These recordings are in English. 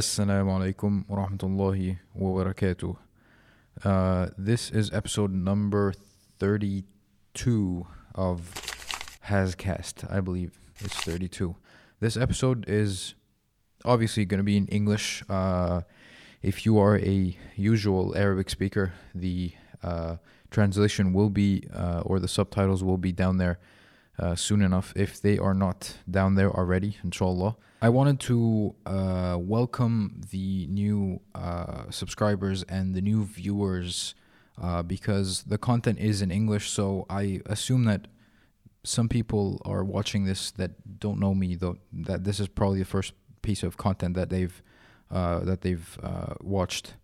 Assalamu alaikum wa rahmatullahi wa barakatuh. Uh, this is episode number 32 of Hascast. I believe it's 32. This episode is obviously going to be in English. Uh, if you are a usual Arabic speaker, the uh, translation will be, uh, or the subtitles will be down there uh, soon enough if they are not down there already, inshallah. I wanted to uh, welcome the new uh, subscribers and the new viewers uh, because the content is in English, so I assume that some people are watching this that don't know me, though, that this is probably the first piece of content that they've uh, that they've uh, watched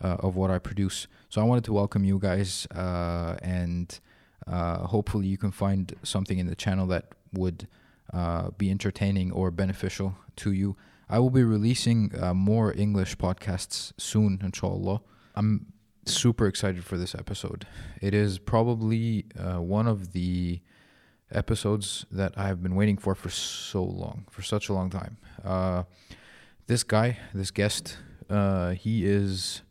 of what I produce. So I wanted to welcome you guys and uh, hopefully you can find something in the channel that would uh, be entertaining or beneficial to you. I will be releasing uh, more English podcasts soon, inshallah. I'm super excited for this episode. It is probably uh, one of the episodes that I've been waiting for for so long, for such a long time. Uh, this guy, this guest, uh, he is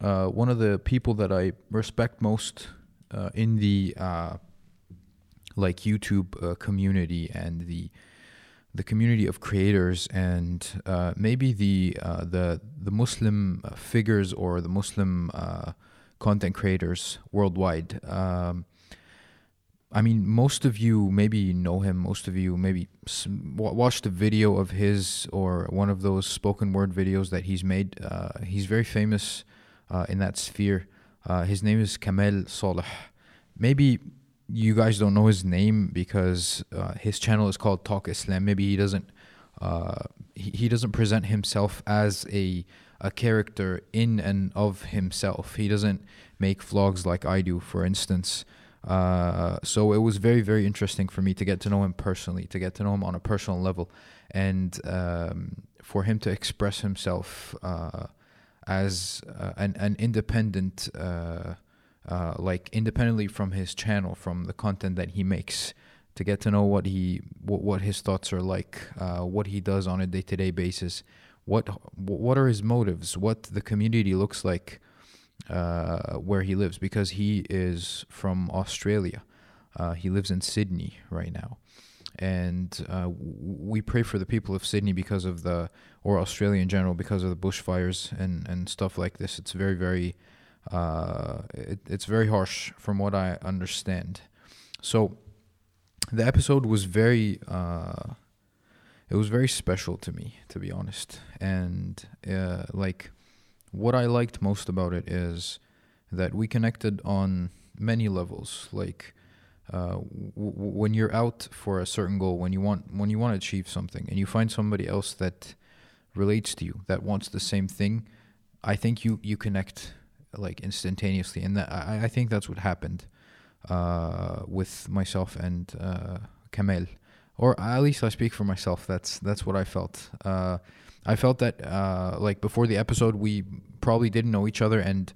one of the people that I respect most uh, in the uh, like YouTube uh, community and the the community of creators and uh, maybe the uh, the the Muslim figures or the Muslim uh, content creators worldwide. Um, I mean, most of you maybe know him. Most of you maybe watched a video of his or one of those spoken word videos that he's made. he's very famous in that sphere. Uh, his name is Kamel Saleh. Maybe you guys don't know his name because uh, his channel is called Talk Islam. Maybe he doesn't uh, he, he doesn't present himself as a a character in and of himself. He doesn't make vlogs like I do, for instance. Uh, so it was very very interesting for me to get to know him personally, to get to know him on a personal level, and um, for him to express himself uh, as uh, an an independent, uh, uh, like independently from his channel, from the content that he makes, to get to know what he what, what his thoughts are like, uh, what he does on a day to day basis, what what are his motives, what the community looks like uh, where he lives, because he is from Australia. Uh, he lives in Sydney right now and uh, we pray for the people of Sydney because of the or Australia in general because of the bushfires and and stuff like this. It's very very uh, it, it's very harsh from what I understand. So the episode was very uh, it was very special to me to be honest, and uh, like what I liked most about it is that we connected on many levels like uh, w- when you're out for a certain goal, when you want when you want to achieve something, and you find somebody else that relates to you, that wants the same thing, I think you you connect like instantaneously, and that I, I think that's what happened uh, with myself and uh, Kamel, or at least I speak for myself. That's that's what I felt. Uh, I felt that uh, like before the episode, we probably didn't know each other, and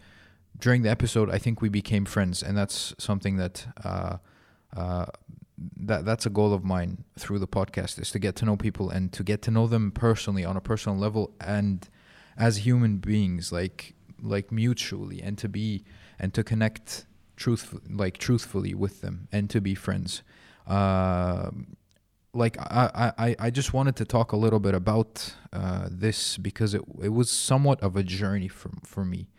during the episode, I think we became friends, and that's something that uh, that that's a goal of mine through the podcast is to get to know people and to get to know them personally on a personal level and as human beings like like mutually and to be and to connect truth like truthfully with them and to be friends. Uh, like I, I, I just wanted to talk a little bit about uh, this because it, it was somewhat of a journey for, for me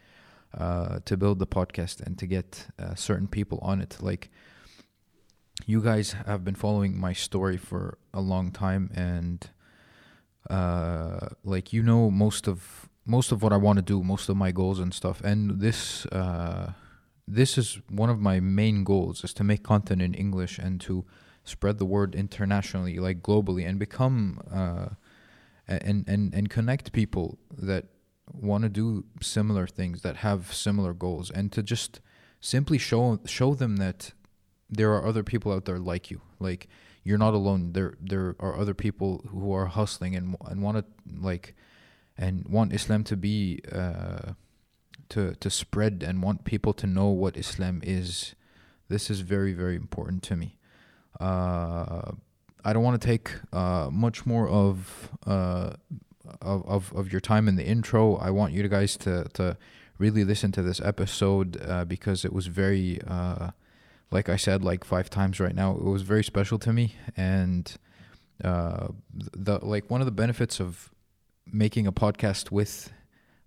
uh, to build the podcast and to get uh, certain people on it. Like you guys have been following my story for a long time and uh, like you know most of most of what I want to do, most of my goals and stuff. And this uh, this is one of my main goals is to make content in English and to spread the word internationally, like globally, and become uh, and and and connect people that want to do similar things, that have similar goals, and to just simply show show them that there are other people out there like you. Like you're not alone. There there are other people who are hustling and and want to like and want Islam to be uh, to to spread and want people to know what Islam is. This is very very important to me. Uh, I don't want to take uh, much more of uh, of, of, of your time in the intro. I want you guys to, to really listen to this episode uh, because it was very, uh, like I said, like five times right now, it was very special to me. And uh, the like one of the benefits of making a podcast with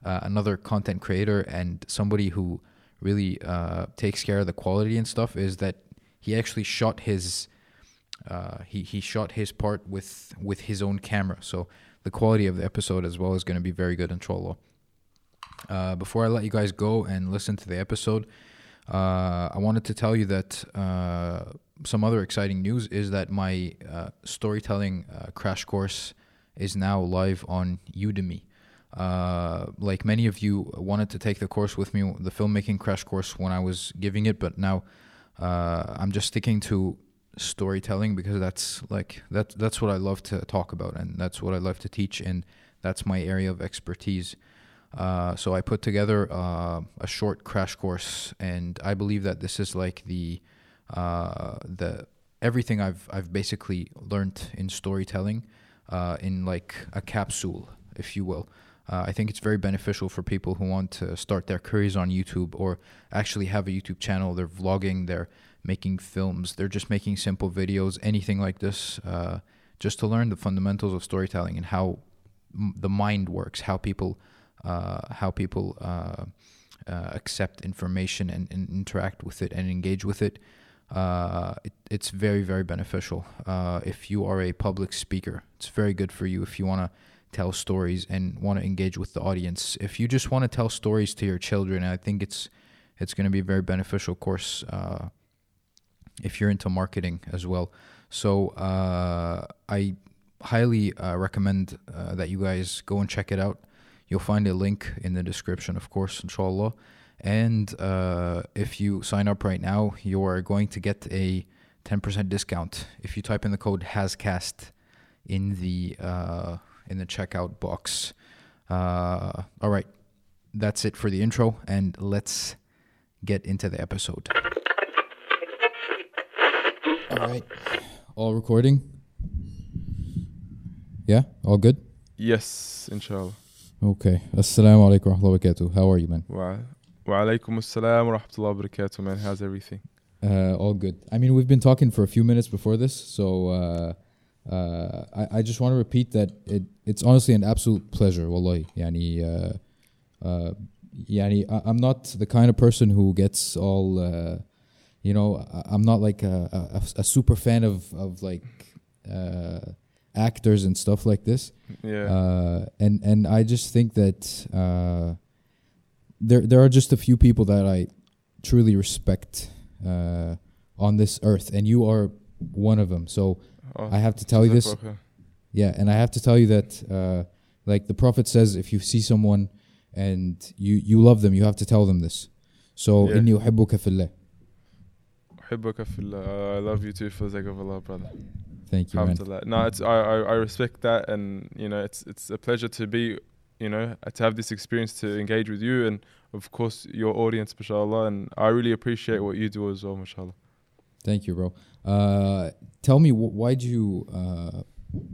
uh, another content creator and somebody who really uh, takes care of the quality and stuff is that he actually shot his uh, he he shot his part with with his own camera, so the quality of the episode as well is going to be very good, inshallah. Uh, before I let you guys go and listen to the episode, uh, I wanted to tell you that uh, some other exciting news is that my uh, storytelling uh, crash course is now live on Udemy. Uh, like many of you wanted to take the course with me, the filmmaking crash course when I was giving it, but now I'm just sticking to storytelling because that's like that that's what I love to talk about and that's what I love to teach and that's my area of expertise. Uh, so I put together uh, a short crash course, and I believe that this is like the uh, the everything I've I've basically learned in storytelling uh, in like a capsule, if you will. Uh, I think it's very beneficial for people who want to start their careers on YouTube or actually have a YouTube channel. They're vlogging, they're making films, they're just making simple videos, anything like this, just to learn the fundamentals of storytelling and how m- the mind works, how people how people uh, uh, accept information and, and, interact with it and engage with it. Uh, it it's very very beneficial. if you are a public speaker, it's very good for you if you want to tell stories and want to engage with the audience. If you just want to tell stories to your children, I think it's it's going to be a very beneficial course uh, if you're into marketing as well. So uh, I highly uh, recommend uh, that you guys go and check it out. You'll find a link in the description, of course, inshallah. And uh, if you sign up right now, you are going to get a 10% discount if you type in the code HASCAST in the uh, in the checkout box. Uh, all right, that's it for the intro, and let's get into the episode. All right, all recording. Yeah, all good. Yes, inshallah. Okay. Assalamu alaikum wa rahmatullahi wa barakatuh. How are you, man? Wa, wa alaikum assalam wa rahmatullahi wa barakatuh, man. How's everything? Uh, all good. I mean, we've been talking for a few minutes before this, so uh, uh, I, I just want to repeat that it, it's honestly an absolute pleasure, wallahi. Yani, uh, uh, yani, I, I'm not the kind of person who gets all, uh, you know, I, I'm not like a, a, a super fan of, of like, uh, actors and stuff like this. Yeah. Uh, and and I just think that uh, there there are just a few people that I truly respect uh, on this earth, and you are one of them. So oh, I have to tell you this. Prophet. Yeah, and I have to tell you that, uh, like the Prophet says, if you see someone and you you love them, you have to tell them this. So yeah. you uhibbuka fillah. Uhibbuka fillah. Uh, I love you too for the sake of Allah, brother. Thank you, man. Alhamdulillah. No, it's I, I I respect that, and you know, it's it's a pleasure to be, you know, to have this experience to engage with you, and of course your audience, mashallah. And I really appreciate what you do as well, mashallah. Thank you, bro. Uh, tell me, wh- why do you? Uh,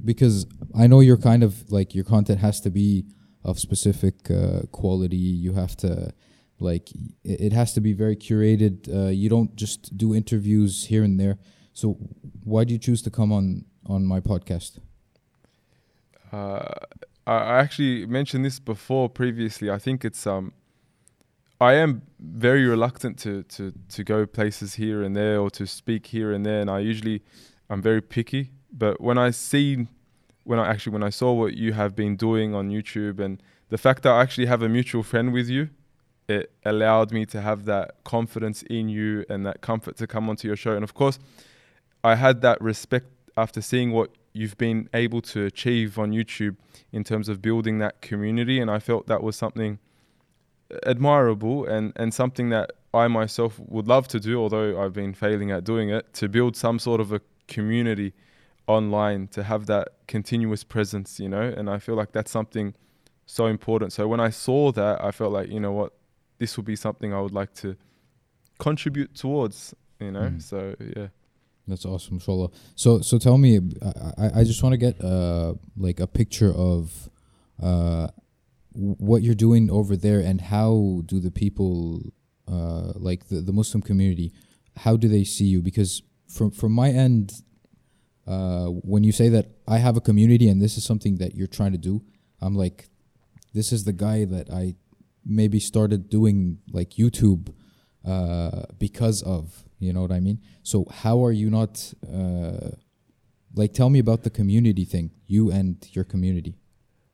because I know you're kind of like your content has to be of specific uh, quality. You have to, like, it, it has to be very curated. Uh, you don't just do interviews here and there. So, why do you choose to come on on my podcast? Uh, I actually mentioned this before previously. I think it's um, I am very reluctant to to to go places here and there or to speak here and there, and I usually I'm very picky. But when I see, when I actually when I saw what you have been doing on YouTube and the fact that I actually have a mutual friend with you, it allowed me to have that confidence in you and that comfort to come onto your show. And of course, I had that respect after seeing what you've been able to achieve on YouTube in terms of building that community, and I felt that was something admirable and and something that I myself would love to do, although I've been failing at doing it, to build some sort of a community online to have that continuous presence, you know, and I feel like that's something so important. So when I saw that, I felt like, you know what, this would be something I would like to contribute towards, you know. Mm. So yeah. That's awesome, inshallah. So, so tell me, I, I, I just want to get uh like a picture of uh, what you're doing over there, and how do the people, uh, like the, the Muslim community, how do they see you? Because from from my end, uh, when you say that I have a community and this is something that you're trying to do, I'm like, this is the guy that I maybe started doing like YouTube uh, because of. You know what I mean? So how are you not? Uh, like, tell me about the community thing. You and your community.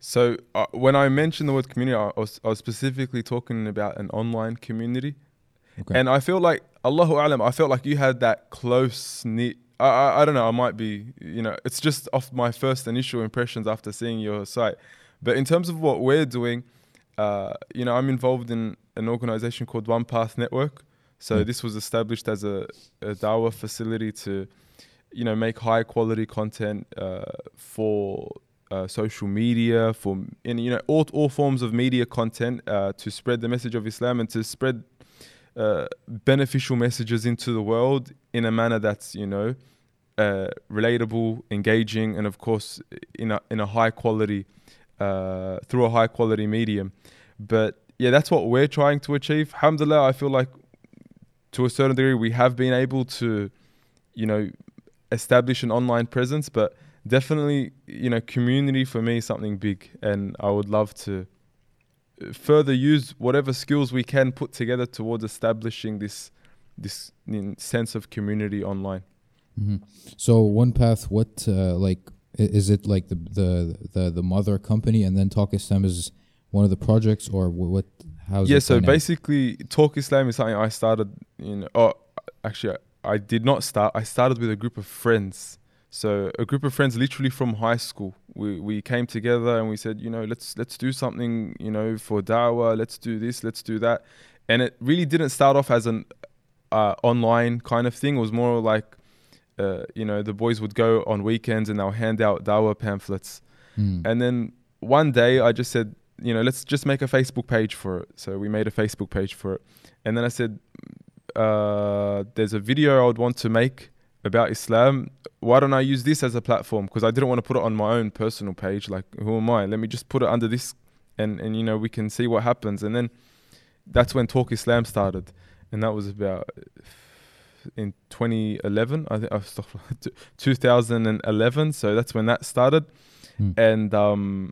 So uh, when I mentioned the word community, I was, I was specifically talking about an online community, Okay. and I feel like Allahu Alam, I felt like you had that close knit. I, I I don't know. I might be. You know, it's just off my first initial impressions after seeing your site. But in terms of what we're doing, uh, you know, I'm involved in an organization called One Path Network. So Mm. this was established as a, a dawah facility to, you know, make high quality content uh, for uh, social media, for in you know all all forms of media content uh, to spread the message of Islam and to spread uh, beneficial messages into the world in a manner that's you know uh, relatable, engaging, and of course in a in a high quality uh, through a high quality medium. But yeah, that's what we're trying to achieve. Alhamdulillah, I feel like to a certain degree we have been able to, you know, establish an online presence. But definitely, you know, community for me is something big, and I would love to further use whatever skills we can put together towards establishing this this sense of community online. hmm So one path, what uh, like is it like the the the the mother company, and then Talk is one of the projects, or what? How's yeah, so basically, Talk Islam is something I started. You know, oh, actually, I, I did not start. I started with a group of friends. So a group of friends, literally from high school. We we came together and we said, you know, let's let's do something, you know, for dawah. Let's do this. Let's do that. And it really didn't start off as an uh, online kind of thing. It was more like, uh, you know, the boys would go on weekends and they'll hand out dawah pamphlets. Hmm. And then one day I just said, you know, let's just make a Facebook page for it. So we made a Facebook page for it. And then I said, uh, there's a video I would want to make about Islam. Why don't I use this as a platform? Because I didn't want to put it on my own personal page. Like, who am I? Let me just put it under this and, and you know, we can see what happens. And then that's when Talk Islam started. And that was about in 2011, I think, oh, stop, 2011. So that's when that started Hmm. and um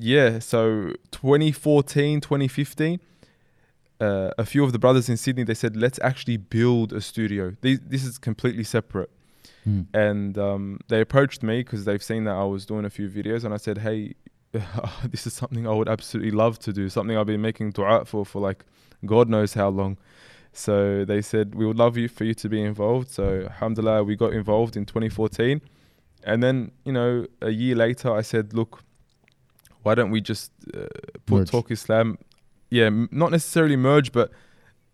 yeah so 2014 2015 uh, a few of the brothers in sydney they said let's actually build a studio. These, this is completely separate. Hmm. and um, they approached me because they've seen that i was doing a few videos and i said hey this is something i would absolutely love to do something i've been making dua for for like god knows how long. So they said we would love you for you to be involved. So alhamdulillah we got involved in 2014 and then, you know, a year later, I said, look, why don't we just uh, put Merge. Talk Islam? Yeah, m- not necessarily merge, but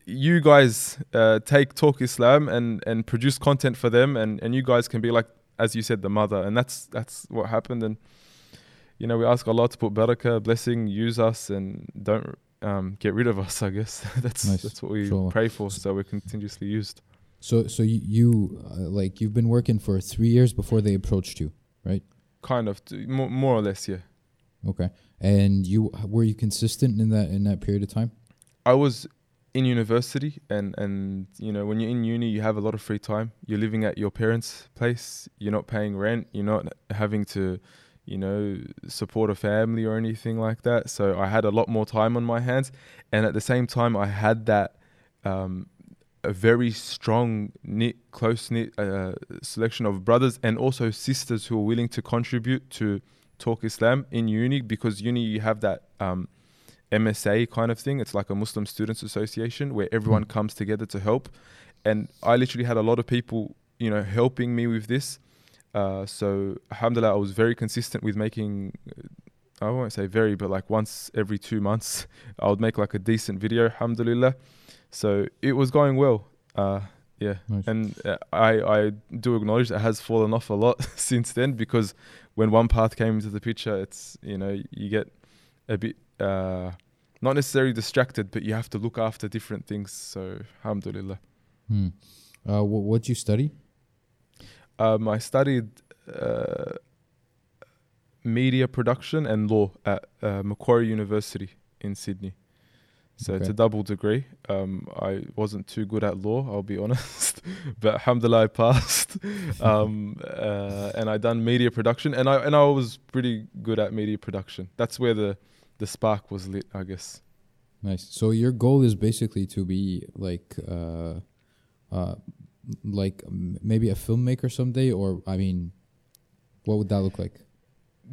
you guys uh, take Talk Islam and, and produce content for them, and, and you guys can be like, as you said, the mother. And that's that's what happened. And, you know, we ask Allah to put barakah, blessing, use us, and don't um, get rid of us, I guess. that's Nice. that's what we Inshallah. pray for, so we're continuously used. So so you, you uh, like you've been working for three years before they approached you, right? Kind of, t- more, more or less, yeah. Okay? And you were you consistent in that in that period of time? I was in university, and and you know when you're in uni, you have a lot of free time. You're living at your parents' place. You're not paying rent. You're not having to, you know, support a family or anything like that. So I had a lot more time on my hands, and at the same time, I had that. Um, a very strong, knit, close knit uh, selection of brothers and also sisters who are willing to contribute to Talk Islam in uni because uni you have that um, MSA kind of thing. It's like a Muslim Students Association where everyone Mm. comes together to help. And I literally had a lot of people, you know, helping me with this. Uh, so, alhamdulillah, I was very consistent with making, uh, I won't say very, but like once every two months, I would make like a decent video, alhamdulillah. So it was going well. Uh, yeah. Nice. And uh, I, I do acknowledge it has fallen off a lot since then because when one path came into the picture, it's, you know, you get a bit, uh, not necessarily distracted, but you have to look after different things. So, alhamdulillah. Hmm. Uh, what what'd you study? Um, I studied uh, media production and law at uh, Macquarie University in Sydney. So it's a double degree. Um, I wasn't too good at law, I'll be honest, but alhamdulillah I passed. um, uh, and I done media production, and I and I was pretty good at media production. That's where the the spark was lit, I guess. Nice. So your goal is basically to be like, uh, uh, like maybe a filmmaker someday, or I mean, what would that look like?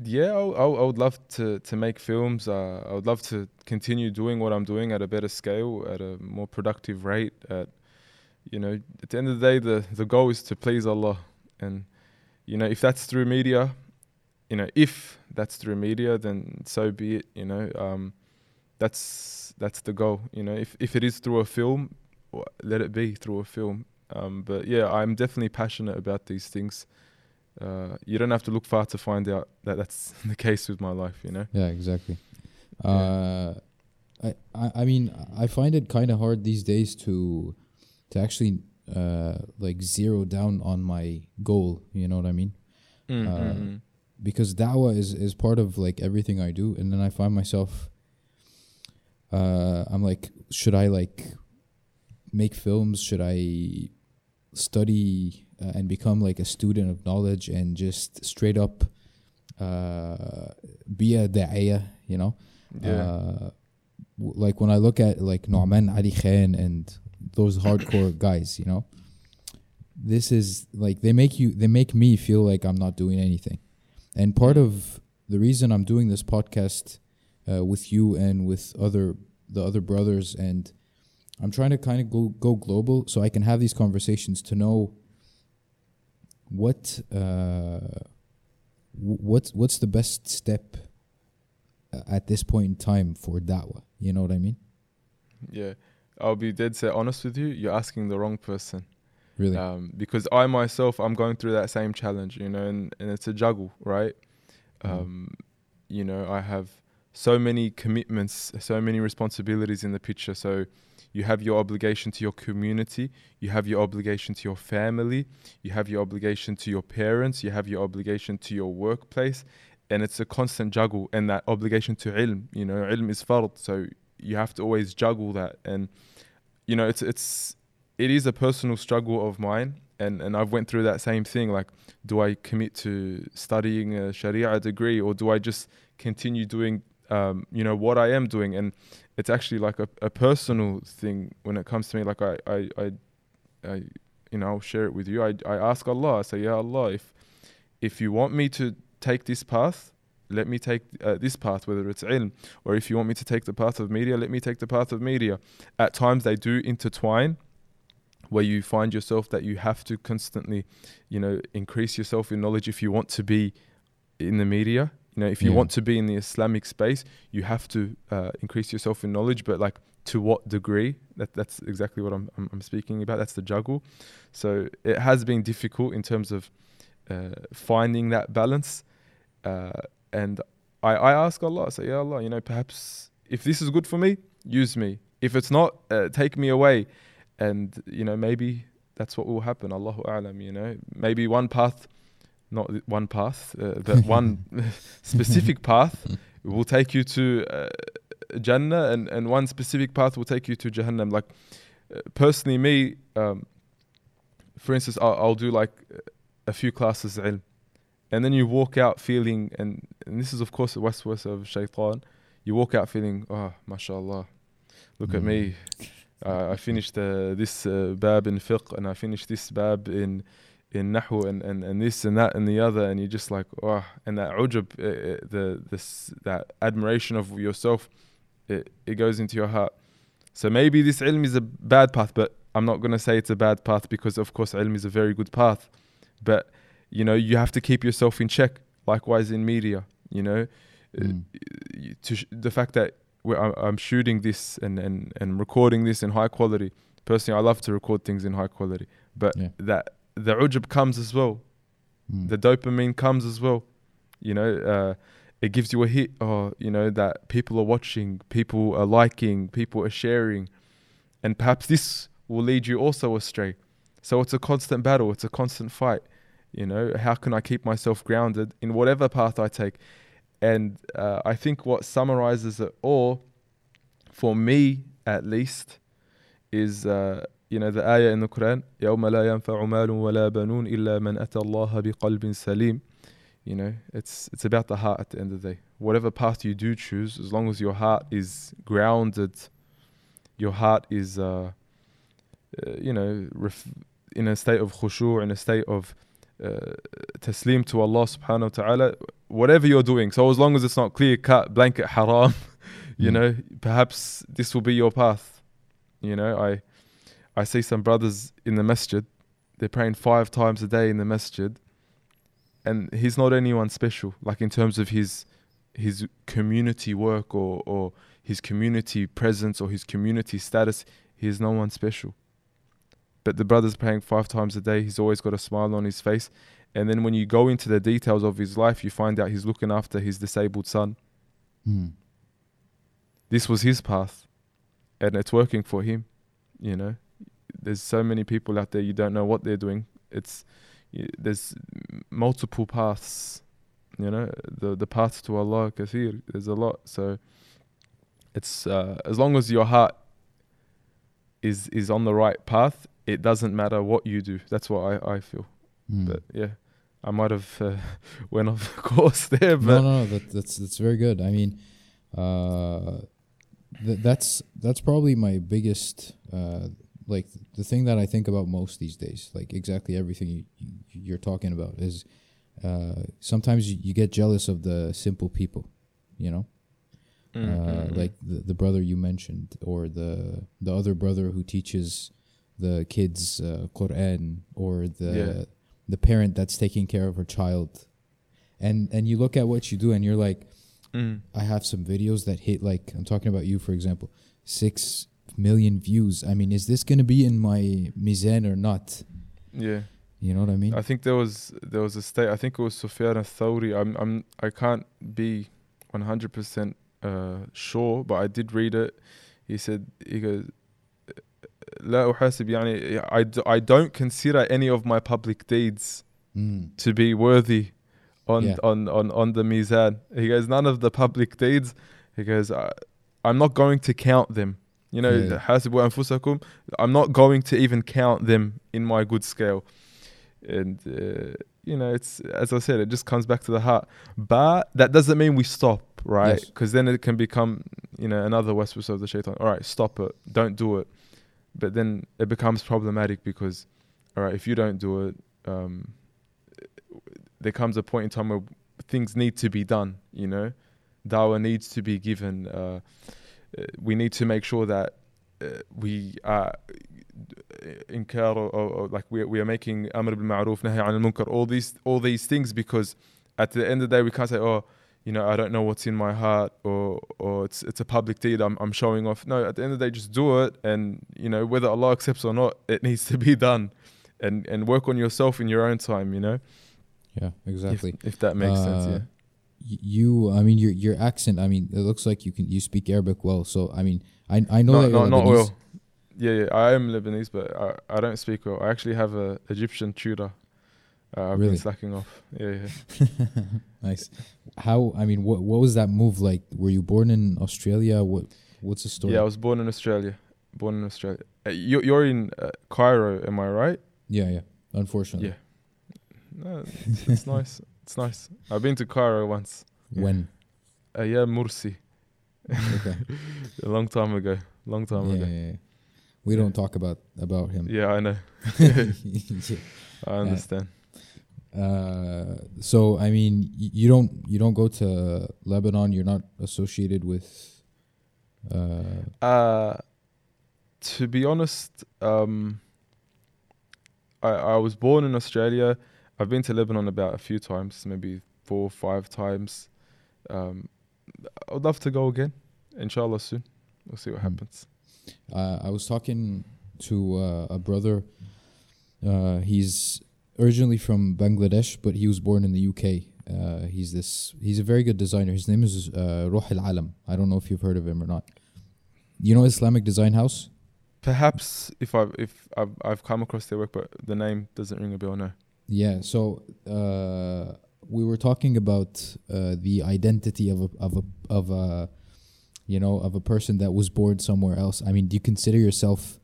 Yeah, I, I, would love to to make films. Uh, I would love to continue doing what I'm doing at a better scale, at a more productive rate. At you know, at the end of the day, the the goal is to please Allah, and you know, if that's through media, you know, if that's through media, then so be it. You know, um, that's that's the goal. You know, if if it is through a film, let it be through a film. Um, but yeah, I'm definitely passionate about these things. Uh, you don't have to look far to find out that that's the case with my life. You know. Yeah, exactly. Yeah. Uh, I, I I mean I find it kind of hard these days to to actually uh like zero down on my goal. You know what I mean? Mm, Uh, mm, mm. because da'wah is is part of like everything I do, and then I find myself. Uh, I'm like, should I like make films? Should I study uh, and become like a student of knowledge and just straight up uh, be a da'iyah? You know, Yeah. uh, w- like when I look at like Nouman Ali Khan and those hardcore guys, you know, this is like they make you they make me feel like I'm not doing anything. And part of the reason I'm doing this podcast uh, with you and with other the other brothers and I'm trying to kind of go go global so I can have these conversations to know what uh, wh- what's what's the best step uh, at this point in time for da'wah. You know what I mean? yeah. I'll be dead set honest with you. You're asking the wrong person. Really? um, because I myself I'm going through that same challenge, you know, and, and it's a juggle, right? Mhm. Um, you know, I have so many commitments, so many responsibilities in the picture. So you have your obligation to your community, you have your obligation to your family, you have your obligation to your parents, you have your obligation to your workplace, and it's a constant juggle. And that obligation to ilm, you know, ilm is fard, so you have to always juggle that. And you know, it's it's it is a personal struggle of mine. And and I've went through that same thing. Like do I commit to studying a sharia degree or do I just continue doing um, you know what I am doing? And it's actually like a, a personal thing when it comes to me. Like I I, I, I you know I'll share it with you. I, I ask Allah I say yeah Allah if if you want me to take this path let me take uh, this path whether it's ilm or if you want me to take the path of media let me take the path of media. At times they do intertwine where you find yourself that you have to constantly you know increase yourself in knowledge if you want to be in the media you know if you Yeah. want to be in the islamic space you have to uh, increase yourself in knowledge but like to what degree? That that's exactly what I'm, I'm I'm speaking about. That's the juggle. So it has been difficult in terms of uh, finding that balance uh, and I, I ask Allah I say yeah Allah you know perhaps if this is good for me use me. If it's not uh, take me away. And you know maybe that's what will happen. Allahu alam you know. Maybe one path not one path uh, but one specific path will take you to uh, jannah and and one specific path will take you to jahannam. Like uh, personally me um, for instance I'll, I'll do like a few classes ilm and then you walk out feeling and, and this is of course a waswas of shaitan. You walk out feeling oh mashallah look at me. Uh, I finished uh, this uh, bab in fiqh and I finished this bab in in nahu and, and, and this and that and the other and you're just like oh and that ujub uh, uh, the this that admiration of yourself it, it goes into your heart so maybe this ilm is a bad path but I'm not going to say it's a bad path because of course ilm is a very good path but you know you have to keep yourself in check likewise in media you know Mm. to sh- the fact that I'm shooting this and, and, and recording this in high quality. Personally, I love to record things in high quality, but Yeah. that the ujub comes as well. Mm. The dopamine comes as well. You know, uh, it gives you a hit, or you know that people are watching, people are liking, people are sharing, and perhaps this will lead you also astray. So it's a constant battle. It's a constant fight. You know, how can I keep myself grounded in whatever path I take? And uh, I think what summarizes it all, for me at least, is uh, the ayah in the Quran يوم لا ينفع مال ولا بنون إلا من أتى الله بقلب سليم you know it's it's about the heart at the end of the day whatever path you do choose as long as your heart is grounded your heart is uh, uh you know ref- in a state of khushu' in a state of uh, taslim to Allah subhanahu wa ta'ala whatever you're doing so as long as it's not clear cut blanket haram you Mm. know perhaps this will be your path you know i i see some brothers in the masjid. They're praying five times a day in the masjid. And he's not anyone special like in terms of his his community work or or his community presence or his community status. He is no one special. But the brother's praying five times a day. He's always got a smile on his face. And then when you go into the details of his life you find out he's looking after his disabled son. Hmm. this was his path and it's working for him you know there's so many people out there you don't know what they're doing it's there's multiple paths you know the the path to Allah kathir there's a lot so it's uh, as long as your heart is is on the right path it doesn't matter what you do that's what I I feel Hmm. but yeah I might have uh, went off course there no, no, no. That, that's that's very good. I mean, uh, th- that's that's probably my biggest, uh, like the thing that I think about most these days. Like exactly everything you, you're talking about is uh, sometimes you, you get jealous of the simple people, you know, uh, mm, mm. like the, the brother you mentioned, or the the other brother who teaches the kids uh, Quran, or the Yeah. the parent that's taking care of her child, and and you look at what you do, and you're like, Mm. I have some videos that hit like I'm talking about you, for example, six million views. I mean, is this gonna be in my mizan or not? Yeah. You know what I mean? I think there was there was a state. I think it was Sufyan al-Thawri. I'm I'm I can't be 100% uh, sure, but I did read it. He said he goes. لا أحاسب يعني I, do, I don't consider any of my public deeds mm. to be worthy on, yeah. on, on, on the mizan. He goes, none of the public deeds. He goes, I, I'm not going to count them. You know, Yeah. حاسبوا أنفسكم. I'm not going to even count them in my good scale. And uh, you know, it's as I said, it just comes back to the heart. But that doesn't mean we stop, right? Yes. Because then it can become, you know, another whisper of the shaitan. All right, stop it. Don't do it. But then it becomes problematic because, all right, if you don't do it, um, there comes a point in time where things need to be done. You know, dawah needs to be given. Uh, uh, we need to make sure that uh, we are inkar or, or, or like we we are making amr bil ma'ruf nahy al munkar all these all these things because at the end of the day we can't say oh you know I don't know what's in my heart or or it's it's a public deed I'm I'm showing off. No at the end of the day just do it and you know whether Allah accepts or not it needs to be done and and work on yourself in your own time you know? Yeah, exactly. if, if that makes sense Uh, yeah. Y- You, I mean, your your accent. I mean, it looks like you can you speak Arabic well. So I mean, I I know no, that no, not well. Yeah, yeah, I am Lebanese, but I, I don't speak well. I actually have a Egyptian tutor. Uh, I've Really? been slacking off. Yeah, yeah. nice. How? I mean, what what was that move like? Were you born in Australia? What what's the story? Yeah, I was born in Australia. Born in Australia. Uh, you, you're in uh, Cairo, am I right? yeah, yeah. Unfortunately, Yeah. No, it's, it's nice. It's nice. I've been to Cairo once. When Uh, yeah, Mursi. okay, A long time ago. Long time yeah, ago. yeah, yeah. we don't talk about about him. Yeah, I know. I understand. Uh, so I mean, y- you don't you don't go to Lebanon. You're not associated with. Uh, Uh, to be honest, um, I I was born in Australia. I've been to Lebanon about a few times, maybe four or five times. Um, I would love to go again, inshallah soon. We'll see what Hmm. happens. uh, I was talking to uh, a brother. Uh, he's originally from Bangladesh, but he was born in the UK. Uh, he's this. He's a very good designer. His name is uh, Ruh Al Alam. I don't know if you've heard of him or not. You know Islamic Design House? Perhaps if I've if I've, I've come across their work, but the name doesn't ring a bell. No. Yeah. So uh, we were talking about uh, the identity of a of a of a you know of a person that was born somewhere else. I mean, do you consider yourself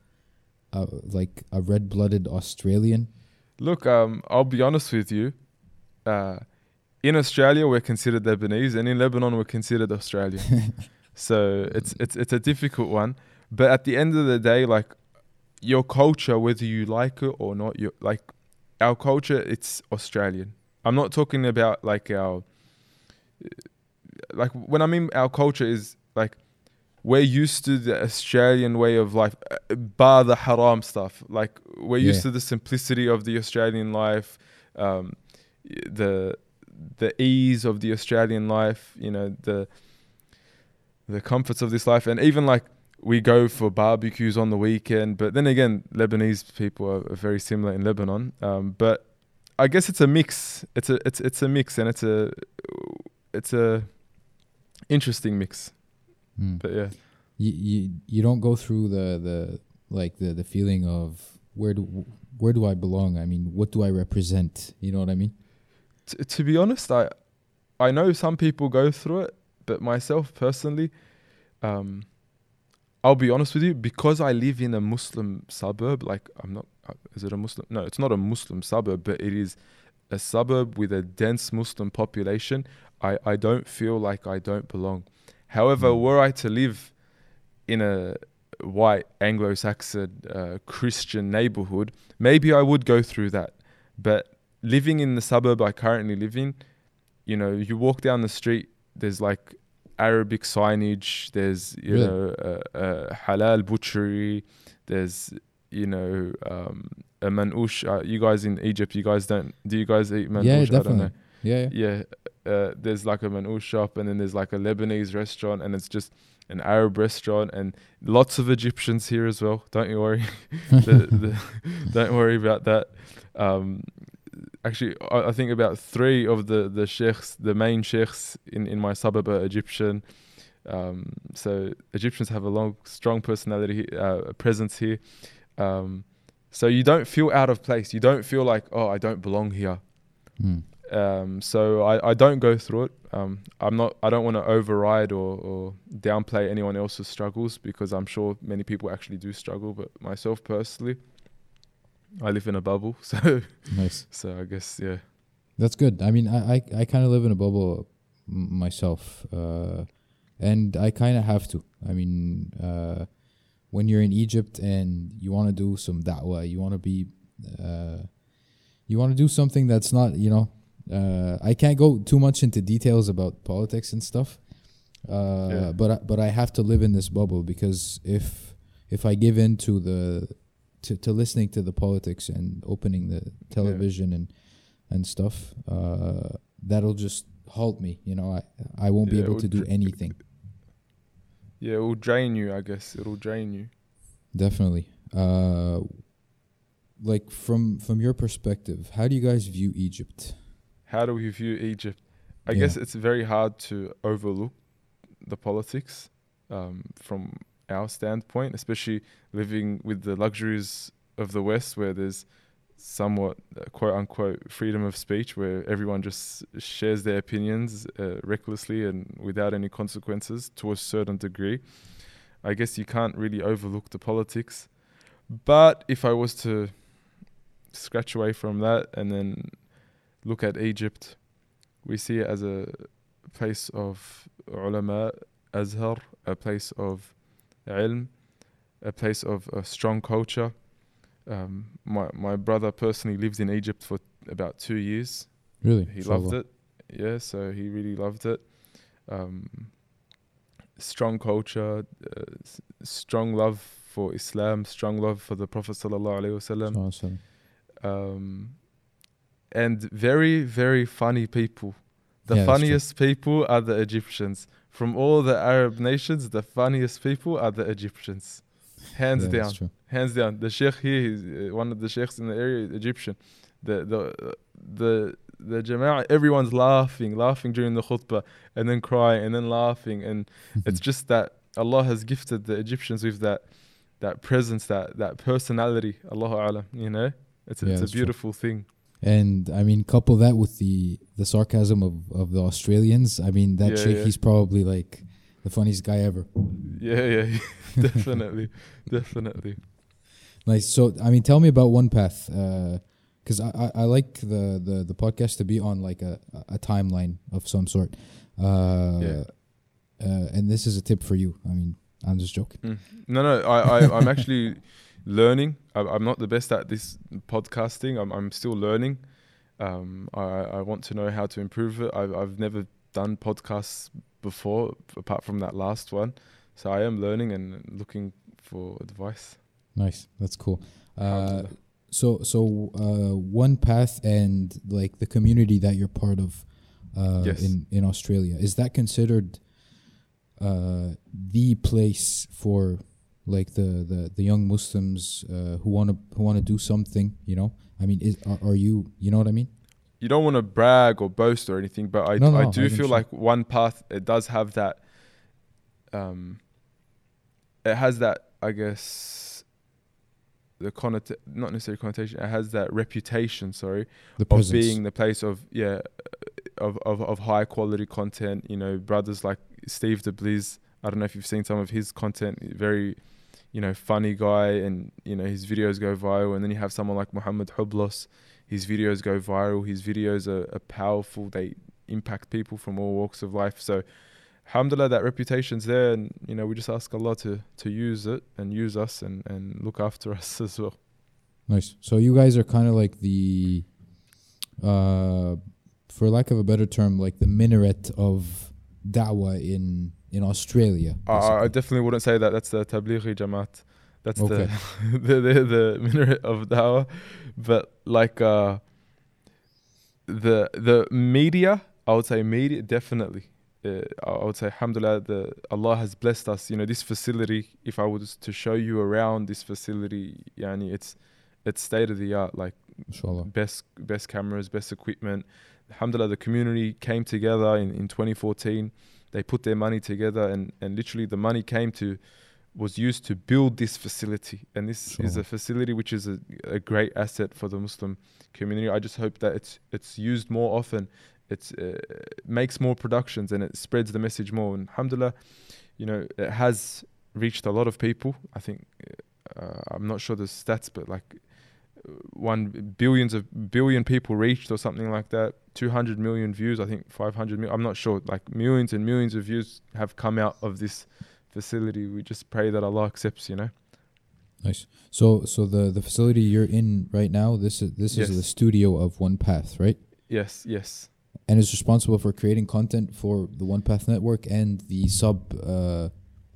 uh, like a red-blooded Australian? Look, um, I'll be honest with you. Uh, in Australia, we're considered Lebanese, and in Lebanon, we're considered Australian. so it's it's it's a difficult one. But at the end of the day, like your culture, whether you like it or not, you like our culture. It's Australian. I'm not talking about like our like when I mean our culture is like we're used to the Australian way of life, uh, bar the haram stuff. Like we're used Yeah. to the simplicity of the Australian life, um, the the ease of the Australian life. You know the the comforts of this life, and even like we go for barbecues on the weekend. But then again, Lebanese people are, are very similar in Lebanon. Um, but I guess it's a mix. It's a it's it's a mix, and it's a it's a interesting mix. Hmm. But yeah. you, you you don't go through the the like the the feeling of where do where do I belong? I mean, what do I represent? You know what I mean? T- to be honest, I I know some people go through it, but myself personally, um, I'll be honest with you, because I live in a Muslim suburb. Like I'm not. uh, Is it a Muslim? No, it's not a Muslim suburb, but it is a suburb with a dense Muslim population. I I don't feel like I don't belong. However, Mm. were I to live in a white Anglo-Saxon uh, Christian neighborhood, maybe I would go through that. But living in the suburb I currently live in, you know, you walk down the street, there's like Arabic signage, there's you Really? know a, a halal butchery, there's you know um, a manouche. Uh, you guys in Egypt, you guys don't do you guys eat manouche? yeah, I don't know. definitely. Yeah, yeah. Yeah, uh, there's like a manouche shop, and then there's like a Lebanese restaurant, and it's just an Arab restaurant, and lots of Egyptians here as well. Don't you worry, the, the, don't worry about that. Um, actually, I, I think about three of the the sheikhs, the main sheikhs in in my suburb are Egyptian. Um, so Egyptians have a long, strong personality, uh, presence here. Um, so you don't feel out of place. You don't feel like, oh, I don't belong here. Hmm. Um, so I, I don't go through it. Um, I'm not. I don't want to override or, or downplay anyone else's struggles because I'm sure many people actually do struggle. But myself personally, I live in a bubble. So Nice. so I guess yeah. That's good. I mean, I I, I kind of live in a bubble myself, uh, and I kind of have to. I mean, uh, when you're in Egypt and you want to do some da'wah, you want to be, uh, you want to do something that's not, you know. Uh, I can't go too much into details about politics and stuff, uh, Yeah. but I, but I have to live in this bubble because if if I give in to the to, to listening to the politics and opening the television and and stuff, uh, that'll just halt me. You know, I I won't be Yeah, it able to do anything. Yeah, it will drain you. I guess it'll drain you. Definitely. Uh, like from from your perspective, how do you guys view Egypt? How do we view Egypt? I Yeah. guess it's very hard to overlook the politics um, from our standpoint, especially living with the luxuries of the West, where there's somewhat uh, quote unquote freedom of speech, where everyone just shares their opinions uh, recklessly and without any consequences to a certain degree. I guess you can't really overlook the politics. But if I was to scratch away from that and then look at Egypt, we see it as a place of ulama, azhar, a place of ilm, a place of a strong culture. Um, my my brother personally lived in Egypt for about two years. Really, He loved it. Yeah, so he really loved it. Um, strong culture, uh, s- strong love for Islam, strong love for the Prophet sallallahu alaihi wasallam um, and very very funny people. The Yeah, funniest people are the Egyptians. From all the Arab nations, the funniest people are the Egyptians, hands Yeah, down, hands down. The sheikh here, he's uh, one of the sheikhs in the area, Egyptian. The the the the jama'ah, everyone's laughing, laughing during the khutbah, and then crying, and then laughing, and it's just that Allah has gifted the Egyptians with that that presence, that that personality. Allahu alam, you know, it's Yeah, it's a that's true. beautiful thing. And I mean, couple that with the the sarcasm of, of the Australians. I mean, that Yeah, chick, yeah. he's probably like the funniest guy ever. Yeah, yeah, definitely, definitely. Nice. So, I mean, tell me about One Path, because I, I I like the, the the podcast to be on like a a timeline of some sort. Uh, Yeah. uh, and this is a tip for you. I mean, I'm just joking. Mm. No, no, I, I, I'm actually learning. I'm not the best at this podcasting. I'm, I'm still learning. Um, I, I want to know how to improve it. I've, I've never done podcasts before, apart from that last one. So I am learning and looking for advice. Nice. That's cool. Uh, so so uh, One Path and like the community that you're part of uh, Yes. in in Australia is that considered uh, the place for like the the, the young Muslims uh, who want to who want to do something? You know, I mean, is, are, are you you know what I mean? you don't want to brag or boast or anything, but I, No, no, I I do think feel so. like one path it does have that. Um, it has that I guess the connota- not necessarily connotation. It has that reputation. Sorry, The of presence. being the place of yeah, of of of high quality content. You know, brothers like Steve DeBliz. I don't know if you've seen some of his content. Very, you know, funny guy, and you know his videos go viral. And then you have someone like Muhammad Hoblos. His videos go viral. His videos are, are powerful. They impact people from all walks of life. So, alhamdulillah, that reputation's there, and you know we just ask Allah to to use it and use us and and look after us as well. Nice. So you guys are kind of like the, uh, for lack of a better term, like the minaret of da'wah in in Australia. I, I definitely wouldn't say that. That's the Tablighi Jamaat. That's Okay. the, the the the minaret of dawah. But like uh, the the media, I would say media definitely. Uh, I would say alhamdulillah the Allah has blessed us. You know this facility. If I was to show you around this facility, yani it's it's state of the art. Like Inshallah. best best cameras, best equipment. Alhamdulillah, the community came together in, in 2014. They put their money together, and, and literally the money came to was used to build this facility. And this is a facility which is a, a great asset for the Muslim community. I just hope that it's it's used more often. it uh, makes more productions and it spreads the message more. And alhamdulillah, you know, it has reached a lot of people. I think uh, I'm not sure the stats, but like one billions of billion people reached or something like that 200 million views i think 500 million i'm not sure like millions and millions of views have come out of this facility we just pray that allah accepts you know Nice. So so the the facility you're in right now, this is this is the studio of One Path, right? yes yes And is responsible for creating content for the One Path network and the sub uh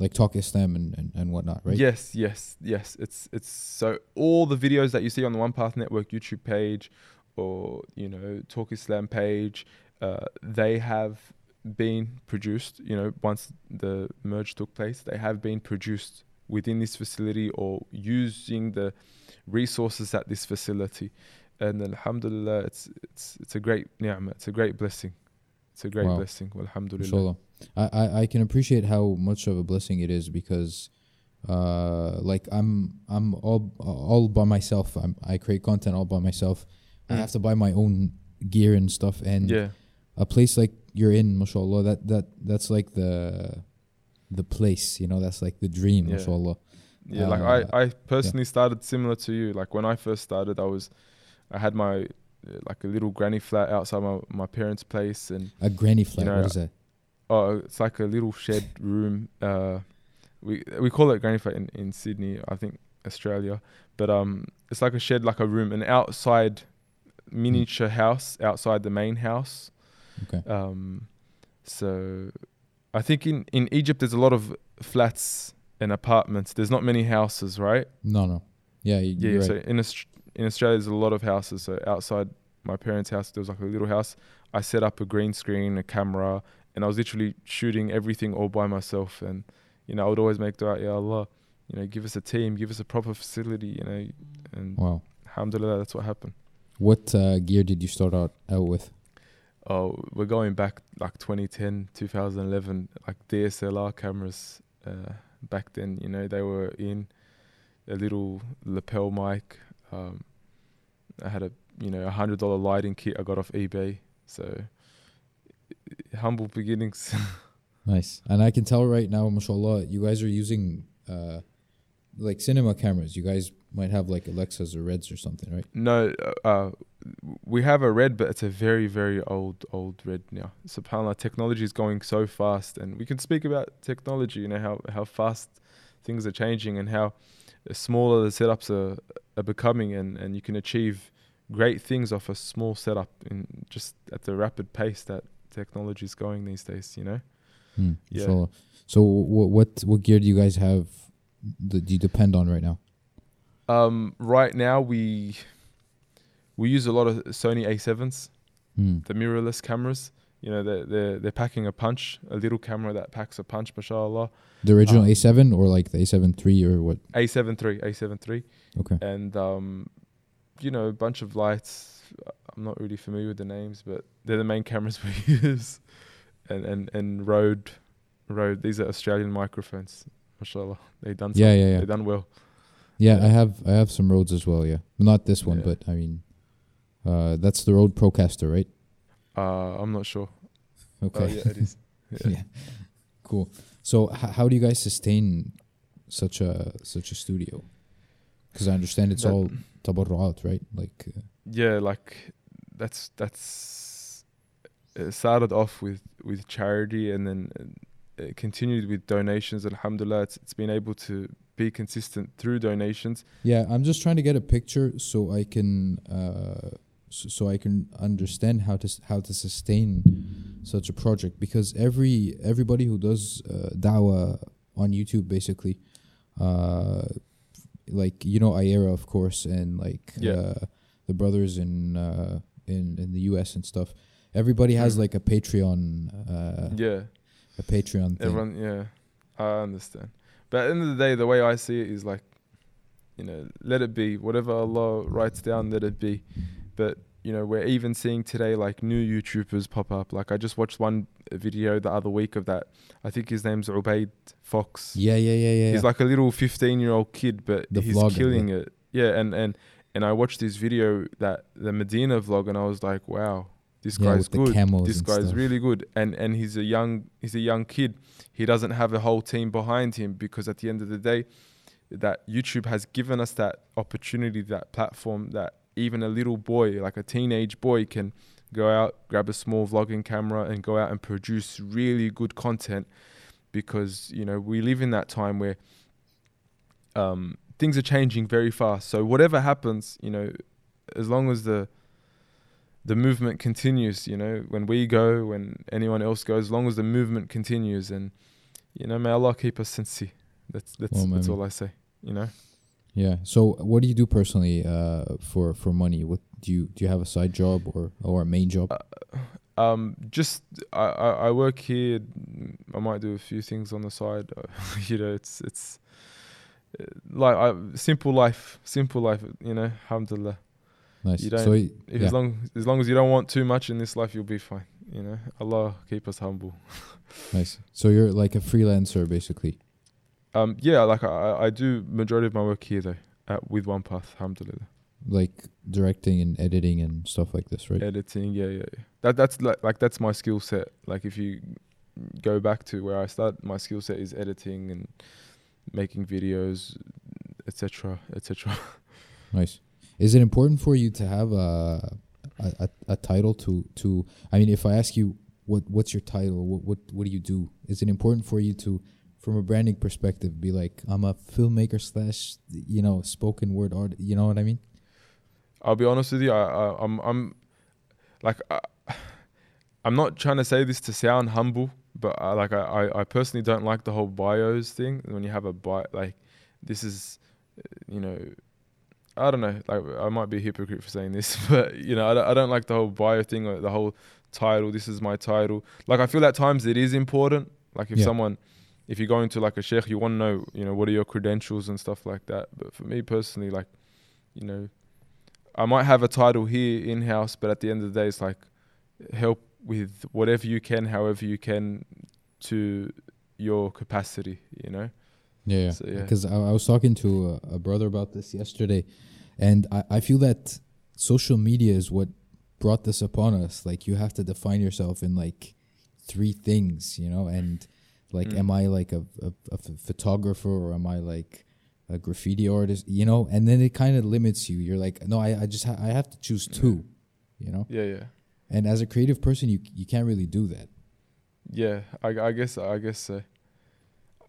like Talk Islam and, and, and whatnot, right? yes yes yes. It's it's so all the videos that you see on the one path network youtube page or you know talk islam page uh, they have been produced you know once the merge took place they have been produced within this facility or using the resources at this facility. And alhamdulillah it's it's it's a great ni'mah it's a great blessing it's a great Wow. blessing alhamdulillah Inshallah. I, I, I can appreciate how much of a blessing it is because uh like I'm I'm all all by myself. I'm I create content all by myself. I Mm. have to buy my own gear and stuff and yeah a place like you're in, mashallah, that that that's like the the place, you know, that's like the dream, Yeah. mashallah. Yeah, like Uh, I, I personally started similar to you. Like when I first started, I was, I had my like a little granny flat outside my, my parents' place, and A granny flat, know, what is that? oh, it's like a little shed room. Uh, we we call it granny flat in, in Sydney, I think Australia, but um, it's like a shed, like a room, an outside miniature house outside the main house. Okay. Um, so I think in in Egypt there's a lot of flats and apartments. There's not many houses, right? No, no. Yeah, you- Yeah, you're so right. in Aust- in Australia, there's a lot of houses. So outside my parents' house, there was like a little house. I set up a green screen, a camera, and I was literally shooting everything all by myself. And you know, I would always make dua, Ya Allah, you know, give us a team, give us a proper facility, you know, and Wow. alhamdulillah, that's what happened. What uh, gear did you start out out with? Oh, we're going back like 2010, 2011, like DSLR cameras. Uh, back then, you know, they were in a little lapel mic. Um, I had a you know a hundred dollar lighting kit I got off eBay. So humble beginnings. Nice. And I can tell right now, mashallah, you guys are using uh, like cinema cameras. You guys might have like Alexas or Reds or something, right? no, uh, uh, we have a red, but it's a very very old old red now. Subhanallah, technology is going so fast, and we can speak about technology. You know how how fast things are changing and how smaller the setups are, are becoming, and and you can achieve great things off a small setup in just at the rapid pace that technology is going these days. You know. Hmm, Yeah. mashallah. So what what what gear do you guys have that you depend on right now? Um, right now we we use a lot of Sony A7s, Hmm. the mirrorless cameras. You know, they're they're they're packing a punch, a little camera that packs a punch, mashallah. The original Um, A7 or like the A7 III or what? A7 III, A7 III, Okay. and um, you know, a bunch of lights. I'm not really familiar with the names, but they're the main cameras we use, and and and Rode, Rode. These are Australian microphones, mashallah. They done Yeah, yeah, yeah. they done well. Yeah, Yeah. I have I have some Rodes as well. Yeah, not this one, Yeah. but I mean, uh, that's the Rode Procaster, right? Uh, I'm not sure. Okay. Oh, yeah, it is. Yeah. yeah. Cool. So h- how do you guys sustain such a such a studio? Because I understand it's That- all tabarruat, right? Like, uh, yeah like that's that's it started off with with charity and then uh, it continued with donations. Alhamdulillah it's, it's been able to be consistent through donations. Yeah, I'm just trying to get a picture so I can uh, so, so I can understand how to how to sustain such a project. Because every everybody who does uh, dawah on YouTube basically, uh, like you know Ayera of course and like Yeah. uh, the brothers in uh, in in the US and stuff. Everybody has Mm. like a Patreon, uh, yeah a Patreon thing. everyone yeah i understand but at the end of the day the way i see it is like you know let it be whatever allah writes down let it be but you know we're even seeing today like new youtubers pop up like i just watched one video the other week of that i think his name's ubaid fox Yeah, yeah, yeah, yeah. He's yeah. like a little 15 year old kid, but The he's vlogger, killing it. Yeah, and and and I watched this video that the Medina vlog, and I was like, wow, this Yeah, guy's good. This guy's stuff. really good, and and he's a young he's a young kid. He doesn't have a whole team behind him because at the end of the day, that YouTube has given us that opportunity, that platform that even a little boy, like a teenage boy, can go out, grab a small vlogging camera, and go out and produce really good content. Because you know we live in that time where um, things are changing very fast. So whatever happens, you know, as long as the the movement continues, you know, when we go, when anyone else goes, as long as the movement continues, and you know, may Allah keep us sincere. That's that's Well, that's all I say. You know. Yeah. So, what do you do personally uh, for for money? What do you do? You have a side job or or a main job? Um, just I, I, I work here. I might do a few things on the side. you know, it's it's uh, like I, simple life, simple life. You know, alhamdulillah. nice. you don't- so, If yeah. as long as long as you don't want too much in this life, you'll be fine. You know, Allah keep us humble. nice. So you're like a freelancer, basically. Um, yeah, like I, I- do majority of my work here though, at, with One Path, alhamdulillah. like directing and editing and stuff like this, right? Editing, yeah, yeah, yeah. That that's like like that's my skill set. Like if you go back to where I started, my skill set is editing and making videos, etc., etc. Nice. Is it important for you to have a a, a, a title to to? I mean, if I ask you what what's your title, what what what do you do? Is it important for you to, from a branding perspective, be like I'm a filmmaker slash you know spoken word art? You know what I mean? I'll be honest with you. I, I I'm I'm like I, I'm not trying to say this to sound humble, but I, like I, I personally don't like the whole bios thing. When you have a bio, like this is, you know, I don't know. Like I might be a hypocrite for saying this, but you know, I don't, I don't like the whole bio thing or the whole title. This is my title. Like I feel at times it is important. Like if Yeah. someone, if you're going to like a sheikh, you want to know, you know, what are your credentials and stuff like that. But for me personally, like, you know, I might have a title here in house, but at the end of the day, it's like help with whatever you can, however you can, to your capacity. You know. Yeah, So, yeah. Because I, I was talking to a, a brother about this yesterday, and I, I feel that social media is what brought this upon us. Like you have to define yourself in like three things, you know, and like, Mm. am I like a, a, a photographer or am I like a graffiti artist, you know? And then it kind of limits you. You're like, no, I, I just ha- I have to choose two, you know. Yeah, yeah, And as a creative person, you you can't really do that. yeah. I, I guess I guess so.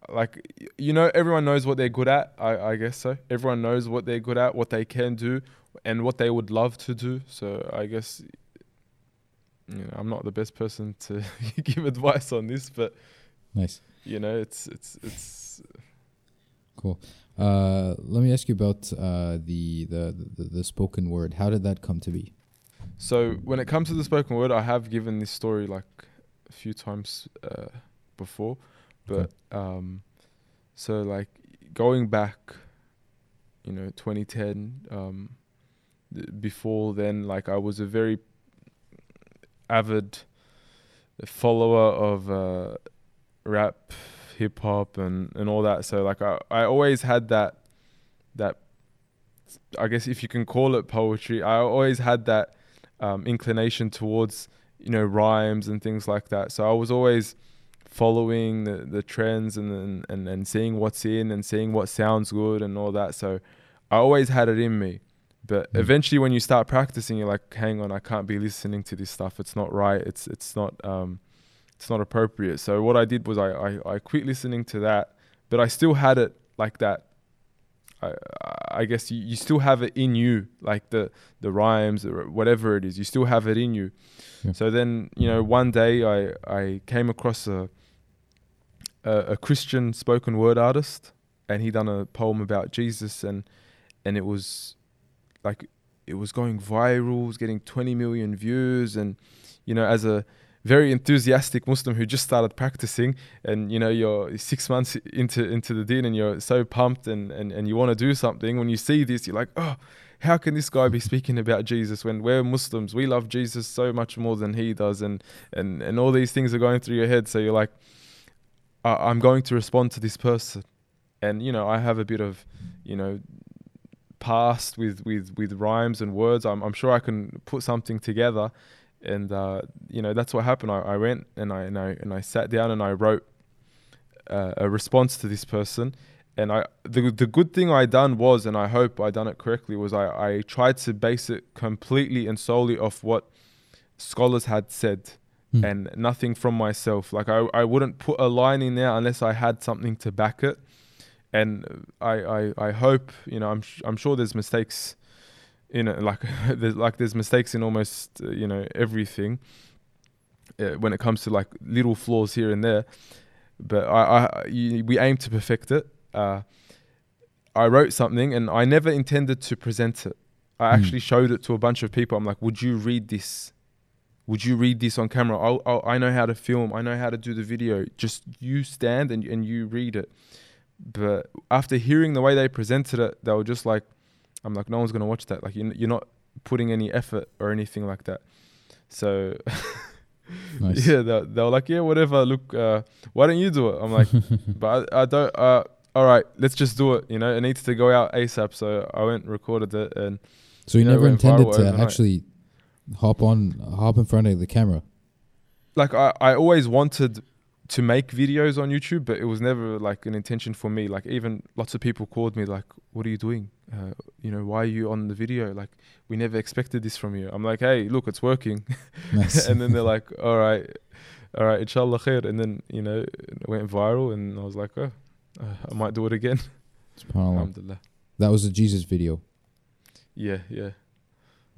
Like you know, everyone knows what they're good at. I, I guess so. Everyone knows what they're good at, what they can do, and what they would love to do. So I guess you know, I'm not the best person to give advice on this, but Nice. you know, it's it's it's Cool. Uh, let me ask you about uh, the, the the the spoken word. How did that come to be? So when it comes to the spoken word, I have given this story like a few times uh, before, but um, so like going back, you know, 2010. Um, th- before then, like I was a very avid follower of uh, rap, hip hop, and and all that. So like I I always had that that I guess if you can call it poetry, I always had that um, inclination towards you know rhymes and things like that. So I was always following the, the trends and, and and seeing what's in and seeing what sounds good and all that. So I always had it in me. But Mm. eventually, when you start practicing, you're like, "Hang on, I can't be listening to this stuff. It's not right. It's it's not um, it's not appropriate." So what I did was I I, I quit listening to that, but I still had it like that. I I guess you, you still have it in you, like the the rhymes or whatever it is. You still have it in you. Yeah. So then you know one day I I came across a a, a Christian spoken word artist, and he done a poem about Jesus, and and it was like it was going viral, it was getting 20 million views, and you know as a very enthusiastic Muslim who just started practicing, and you know you're six months into into the deen, and you're so pumped, and and, and you want to do something. When you see this, you're like, oh, how can this guy be speaking about Jesus when we're Muslims? We love Jesus so much more than he does, and and and all these things are going through your head. So you're like, I'm going to respond to this person, and you know I have a bit of, you know, past with with with rhymes and words. I'm I'm sure I can put something together, and uh, you know that's what happened. I, I went and I and I and I sat down and I wrote uh, a response to this person. And I the the good thing I done was, and I hope I done it correctly, was I, I tried to base it completely and solely off what scholars had said Hmm. and nothing from myself. Like I, I wouldn't put a line in there unless I had something to back it. And I, I, I hope you know I'm sh- I'm sure there's mistakes in know Like there's like there's mistakes in almost uh, you know everything uh, when it comes to like little flaws here and there. But I, I you, we aim to perfect it. Uh, I wrote something and I never intended to present it. I Hmm. actually showed it to a bunch of people. I'm like, would you read this? Would you read this on camera? I'll, I'll, I know how to film. I know how to do the video. Just you stand and, and you read it. But after hearing the way they presented it, they were just like, I'm like, no one's going to watch that. Like, you- you're not putting any effort or anything like that. So, Nice. yeah, they, they were like, yeah, whatever. Look, uh, why don't you do it? I'm like, but I, I don't. Uh, all right, let's just do it. You know, it needs to go out ASAP. So I went, recorded it, and So you You never went intended to overnight. actually hop on, hop in front of the camera. like I, I always wanted to make videos on YouTube, but it was never like an intention for me. Like even lots of people called me like, "What are you doing? Uh, you know, why are you on the video? Like we never expected this from you." I'm like, "Hey, look, it's working." Nice. and then they're like, "All right, all right, inshallah khair." And then you know, it went viral, and I was like, "Oh, uh, I might do it again." Alhamdulillah. That was a Jesus video. Yeah, yeah.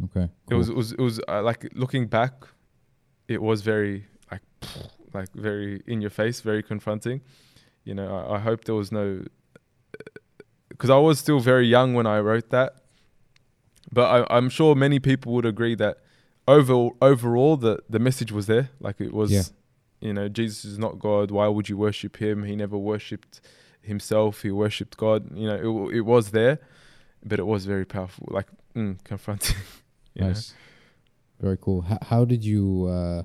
Okay. It was it was it was uh, like looking back, it was very like like very in your face, very confronting. You know, I, I hope there was no because I was still very young when I wrote that, but I, I'm sure many people would agree that over overall the the message was there. Like it was, Yeah. you know, Jesus is not God. Why would you worship him? He never worshipped himself. He worshipped God. You know, it it was there, but it was very powerful, like mm, confronting. know? Nice. Very cool. How, how did you uh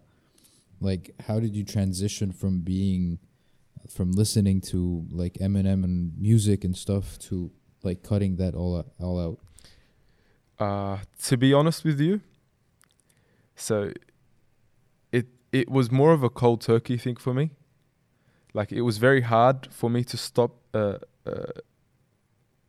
like how did you transition from being from listening to like Eminem and music and stuff to like cutting that all out, all out? Uh, to be honest with you, so it it was more of a cold turkey thing for me. Like it was very hard for me to stop, uh, uh,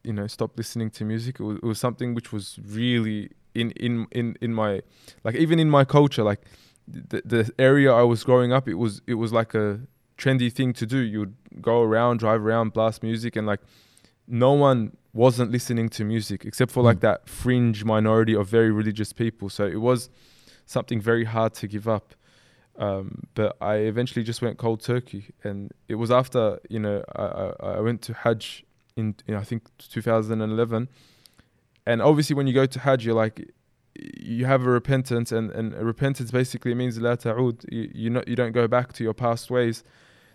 you know, stop listening to music. It was, it was something which was really in in in in my like even in my culture like the the area I was growing up it was it was like a trendy thing to do. You'd go around drive around blast music and like no one wasn't listening to music except for like Mm. that fringe minority of very religious people. So it was something very hard to give up. Um, but I eventually just went cold turkey and it was after you know I, I, went to Hajj in, in I think 2011 and obviously when you go to Hajj you're like you have a repentance and, and a repentance basically means la ta'ud. You, you not you don't go back to your past ways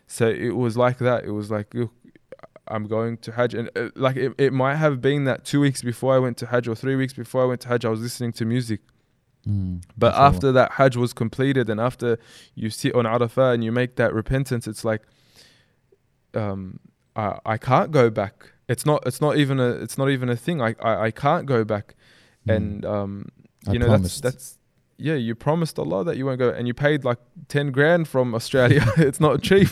so it was like that it was like look I'm going to Hajj and uh, like it, it might have been that two weeks before I went to Hajj or three weeks before I went to Hajj I was listening to music Mm, but after that Hajj was completed and after you sit on Arafah and you make that repentance, it's like um, I, I can't go back. It's not it's not even a it's not even a thing. I I, I can't go back. Mm. And um, I you know promised. that's that's yeah, you promised Allah that you won't go and you paid like 10 grand from Australia. it's not cheap.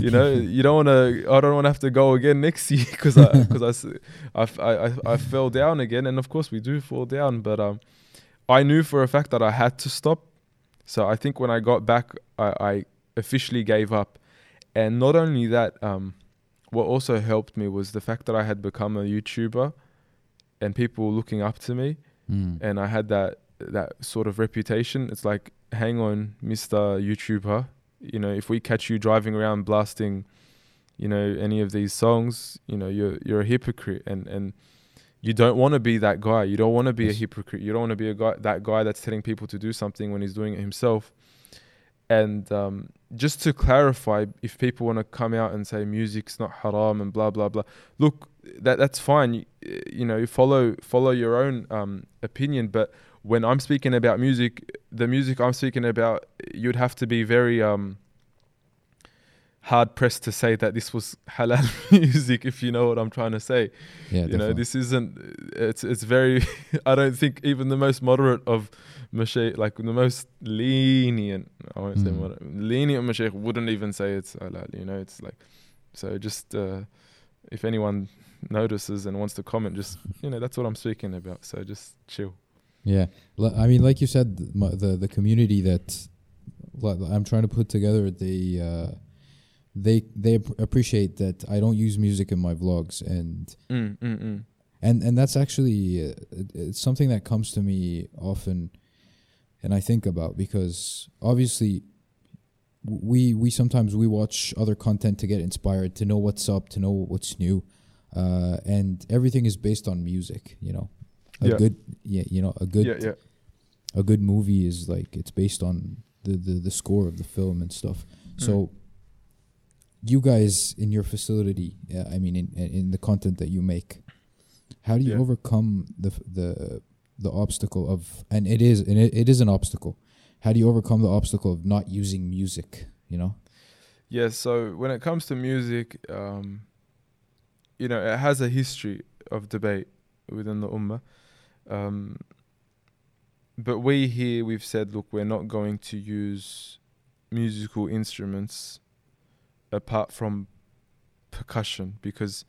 you know, you don't want to I don't want to have to go again next year cuz I cuz I, s- I f- I- I- I fell down again and of course we do fall down, but um I knew for a fact that I had to stop. So I think when I got back, I, I officially gave up. And not only that, um, what also helped me was the fact that I had become a YouTuber and people were looking up to me, Mm. and I had that that sort of reputation. It's like, hang on, Mister YouTuber, you know, if we catch you driving around blasting, you know, any of these songs, you know, you're you're a hypocrite, and and you don't want to be that guy. You don't want to be Yes. a hypocrite. You don't want to be a guy that guy that's telling people to do something when he's doing it himself. And um, just to clarify, if people want to come out and say music's not haram and blah blah blah, look, that that's fine. You, you know, follow follow your own um, opinion. But when I'm speaking about music, the music I'm speaking about, you'd have to be very um, hard pressed to say that this was halal music, if you know what I'm trying to say. Yeah, you know this isn't it's it's very i don't think even the most moderate of mashaykh like the most lenient i won't say Mm. moderate lenient mashaykh wouldn't even say it's halal you know it's like so just uh if anyone notices and wants to comment just you know that's what i'm speaking about so just chill Yeah, L- I mean, like you said, the the, community that I'm trying to put together, they uh, they they ap- appreciate that I don't use music in my vlogs, and mm, mm, mm. and and that's actually uh, it's something that comes to me often, and I think about because obviously we we sometimes we watch other content to get inspired, to know what's up, to know what's new, uh, and everything is based on music, you know. A Yeah. good, yeah, you know, a good yeah yeah a good movie is like it's based on the the, the score of the film and stuff. So you guys in your facility, uh, I mean in in the content that you make, how do you Yeah. overcome the the the obstacle of and it is and it, it is an obstacle. How do you overcome the obstacle of not using music, you know? Yeah, so when it comes to music, um, you know, it has a history of debate within the ummah. Um, but we here, we've said, look, we're not going to use musical instruments apart from percussion because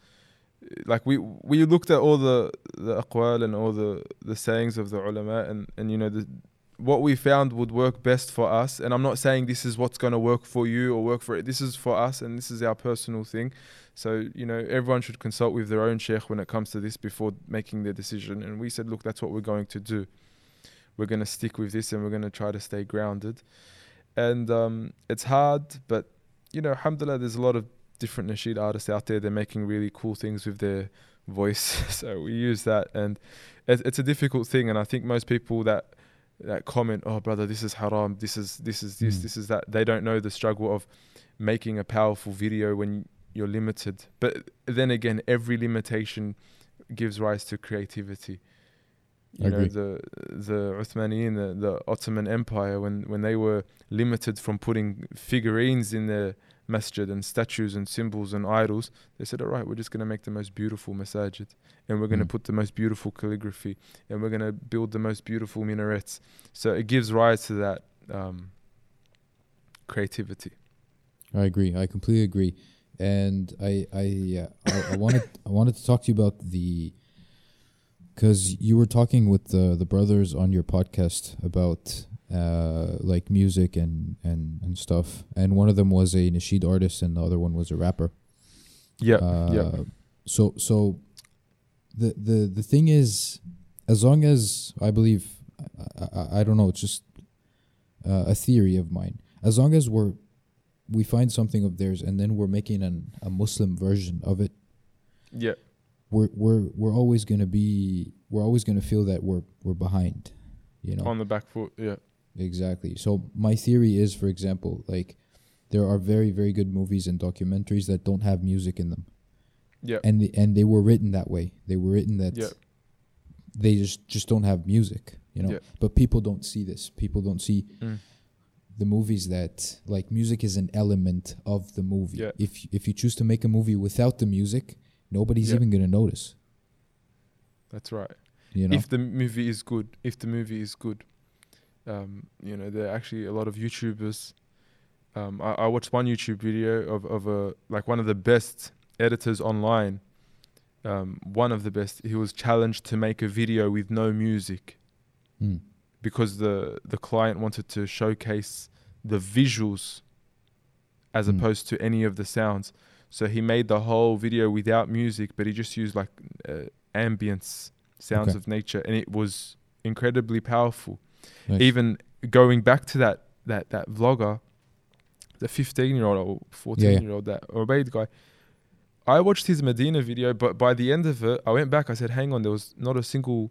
uh, like we we looked at all the the aqwal and all the the sayings of the ulama and and you know the what we found would work best for us. And i'm not saying this is what's going to work for you or work for it this is for us and this is our personal thing so you know everyone should consult with their own sheikh when it comes to this before making their decision. And we said look that's what we're going to do. We're going to stick with this and we're going to try to stay grounded. And um, it's hard but you know alhamdulillah there's a lot of different nasheed artists out there. They're making really cool things with their voice. So we use that. And it, it's a difficult thing. And i think most people that that comment oh brother this is haram. This is this is this Mm. this is that they don't know the struggle of making a powerful video when you're limited but then again every limitation gives rise to creativity you I know agree. the the Uthmaniyin the, the Ottoman Empire when when they were limited from putting figurines in their masjid and statues and symbols and idols. They said, all right, we're just going to make the most beautiful masajid and we're going to Mm. put the most beautiful calligraphy and we're going to build the most beautiful minarets. So it gives rise to that um, creativity. I agree. I completely agree. And I I uh, I, I wanted I wanted to talk to you about the because you were talking with the the brothers on your podcast about uh like music and and and stuff and one of them was a nasheed artist and the other one was a rapper Yeah, uh, yeah, So so the the the thing is, as long as I believe, I, I, I don't know. It's just uh, a theory of mine. As long as we're we find something of theirs and then we're making an a Muslim version of it, yeah, we're we're we're always gonna be we're always gonna feel that we're we're behind. You know on the back foot. Yeah, exactly. So my theory is, for example, like there are very very good movies and documentaries that don't have music in them yeah, and the, and they were written that way. They were written that Yeah. they just just don't have music, you know. Yeah. But people don't see this. People don't see Mm. The movies that like music is an element of the movie. Yeah. If if you choose to make a movie without the music, nobody's Yeah. even gonna notice. that's right. You know. if the movie is good, if the movie is good, um, you know, there are actually a lot of YouTubers. Um, I, I watched one YouTube video of, of a like one of the best editors online. Um, one of the best. He was challenged to make a video with no music Mm. Because the the client wanted to showcase the visuals as Mm. opposed to any of the sounds. So he made the whole video without music, but he just used like uh, ambience sounds Okay. of nature, and it was incredibly powerful. Nice. Even going back to that that that vlogger, the 15 year old or 14 year old that Obaid guy. I watched his Medina video, but by the end of it, I went back. I said, "Hang on, there was not a single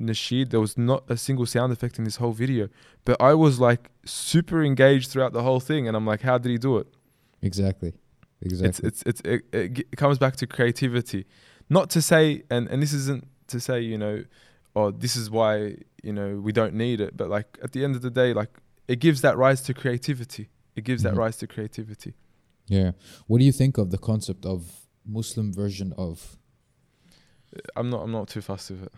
nasheed. There was not a single sound effect in this whole video." But I was like super engaged throughout the whole thing, and I'm like, "How did he do it?" exactly. Exactly. It's it's it's it, it it comes back to creativity, not to say and and this isn't to say you know, oh this is why you know we don't need it, but like at the end of the day, like it gives that rise to creativity. It gives Mhm. that rise to creativity. yeah. What do you think of the concept of Muslim version of? I'm not I'm not too fussed with it.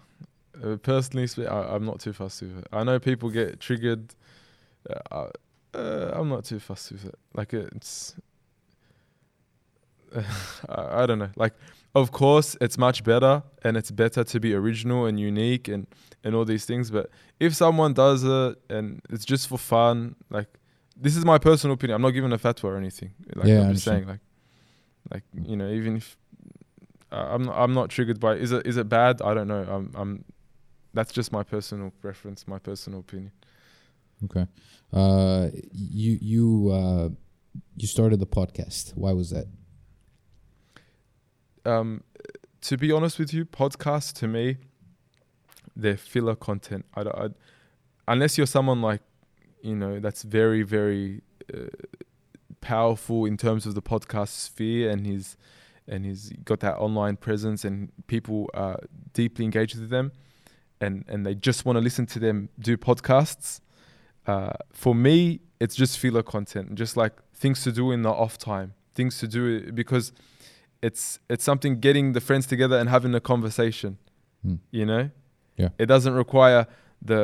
Uh, personally, spe- I, I'm not too fussed with it. I know people get triggered. Uh, uh, I'm not too fussed with it. Like it's, I, I don't know. Like, of course, it's much better, and it's better to be original and unique and and all these things. But if someone does it and it's just for fun, like this is my personal opinion. I'm not giving a fatwa or anything. Like Yeah, I'm just saying, like, like you know, even if uh, I'm not, I'm not triggered by is it is it bad? I don't know. I'm I'm that's just my personal preference, my personal opinion. Okay. Uh, you you uh, you started the podcast. Why was that? Um, to be honest with you, podcasts to me, they're filler content. I, I unless you're someone like you know that's very very uh, powerful in terms of the podcast sphere and he's and he's got that online presence and people are deeply engaged with them and and they just want to listen to them do podcasts uh, for me it's just filler content just like things to do in the off time things to do because it's it's something getting the friends together and having a conversation Hmm. you know Yeah. it doesn't require the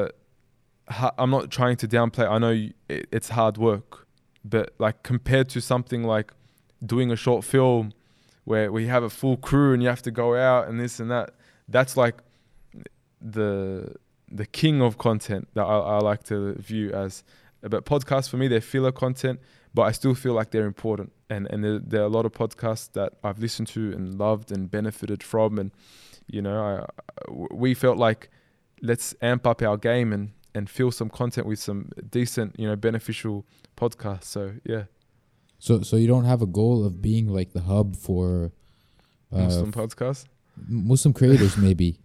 i'm not trying to downplay i know it, it's hard work but like compared to something like doing a short film where we have a full crew and you have to go out and this and that that's like the the king of content that I, I like to view as but podcasts for me they're filler content but I still feel like they're important. And and there, there are a lot of podcasts that I've listened to and loved and benefited from. And you know I, we felt like let's amp up our game and and fill some content with some decent you know beneficial podcasts. So yeah. So so you don't have a goal of being like the hub for uh, Muslim podcasts? Muslim creators maybe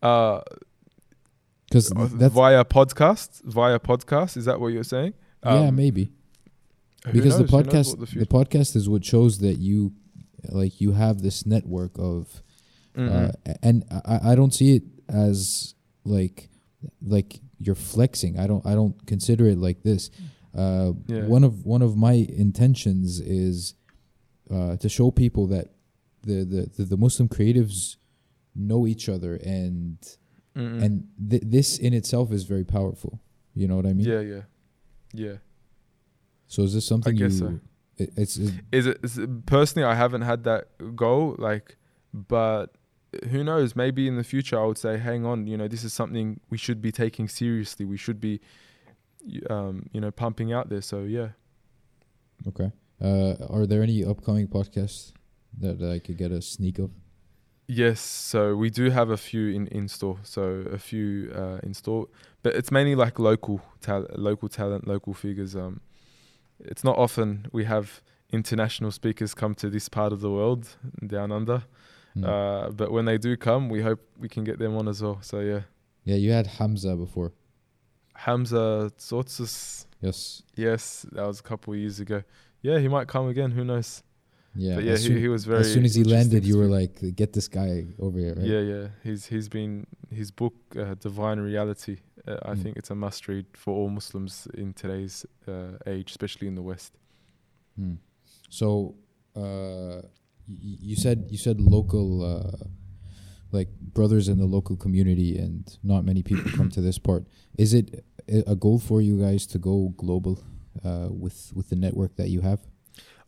because that's via podcast? Via podcast? Is that what you're saying? Yeah Um, maybe. because the knows? Knows podcast the the, podcast is what shows that you like you have this network of Mm-mm. uh, and I, I don't see it as like like you're flexing. I don't i don't consider it like this. Uh, Yeah. One of one of my intentions is uh, to show people that the, the, the, the Muslim creatives know each other and Mm-mm. and th- this in itself is very powerful. You know what I mean? yeah, yeah, yeah. So is this something guess you? so. it- it's, it's Is it, is personally? I haven't had that goal, like, but who knows? Maybe in the future, I would say, hang on, you know, this is something we should be taking seriously. We should be, um, you know, pumping out there. So yeah, okay. Uh, are there any upcoming podcasts that, that I could get a sneak of? Yes. So we do have a few in in store. So a few uh, in store, but it's mainly like local talent, local talent, local figures. Um, it's not often we have international speakers come to this part of the world down under. Hmm. Uh, but when they do come, we hope we can get them on as well. So yeah, yeah, you had Hamza before. Hamza Tzortzis, Yes. yes, that was a couple of years ago. Yeah, he might come again. Who knows? Yeah. but yeah, he, soon, he was very. as soon as he landed, you were like, "Get this guy over here." Right? Yeah, yeah. He's he's been his book, uh, Divine Reality. Uh, I Mm. think it's a must read for all Muslims in today's uh, age, especially in the West. Hmm. So, uh, y- you said you said local, uh, like brothers in the local community, and not many people come to this part. Is it a a goal for you guys to go global uh, with with the network that you have?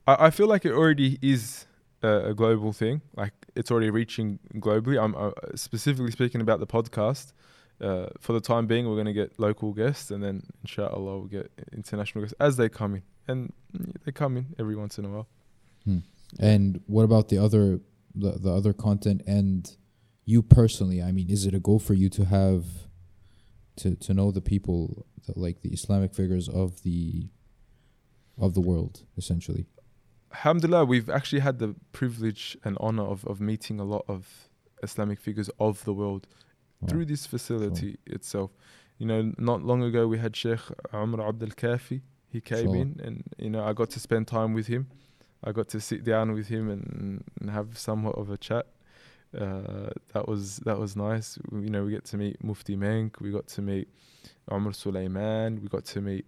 I, I feel like it already is a, a global thing. Like it's already reaching globally. I'm uh, specifically speaking about the podcast. Uh, for the time being, we're going to get local guests, and then inshallah we'll get international guests as they come in, and mm, they come in every once in a while. And what about the other the, the other content and you personally? I mean, is it a goal for you to have to to know the people like the Islamic figures of the of the world essentially? Alhamdulillah, we've actually had the privilege and honor of, of meeting a lot of Islamic figures of the world Wow. through this facility itself. You know, not long ago we had Sheikh Umar Abdul Kafi. He came Sure. in, and you know, I got to spend time with him. I got to sit down with him and, and have somewhat of a chat. Uh, that was that was nice. You know, we get to meet Mufti Menk. We got to meet Umar Sulaiman. We got to meet,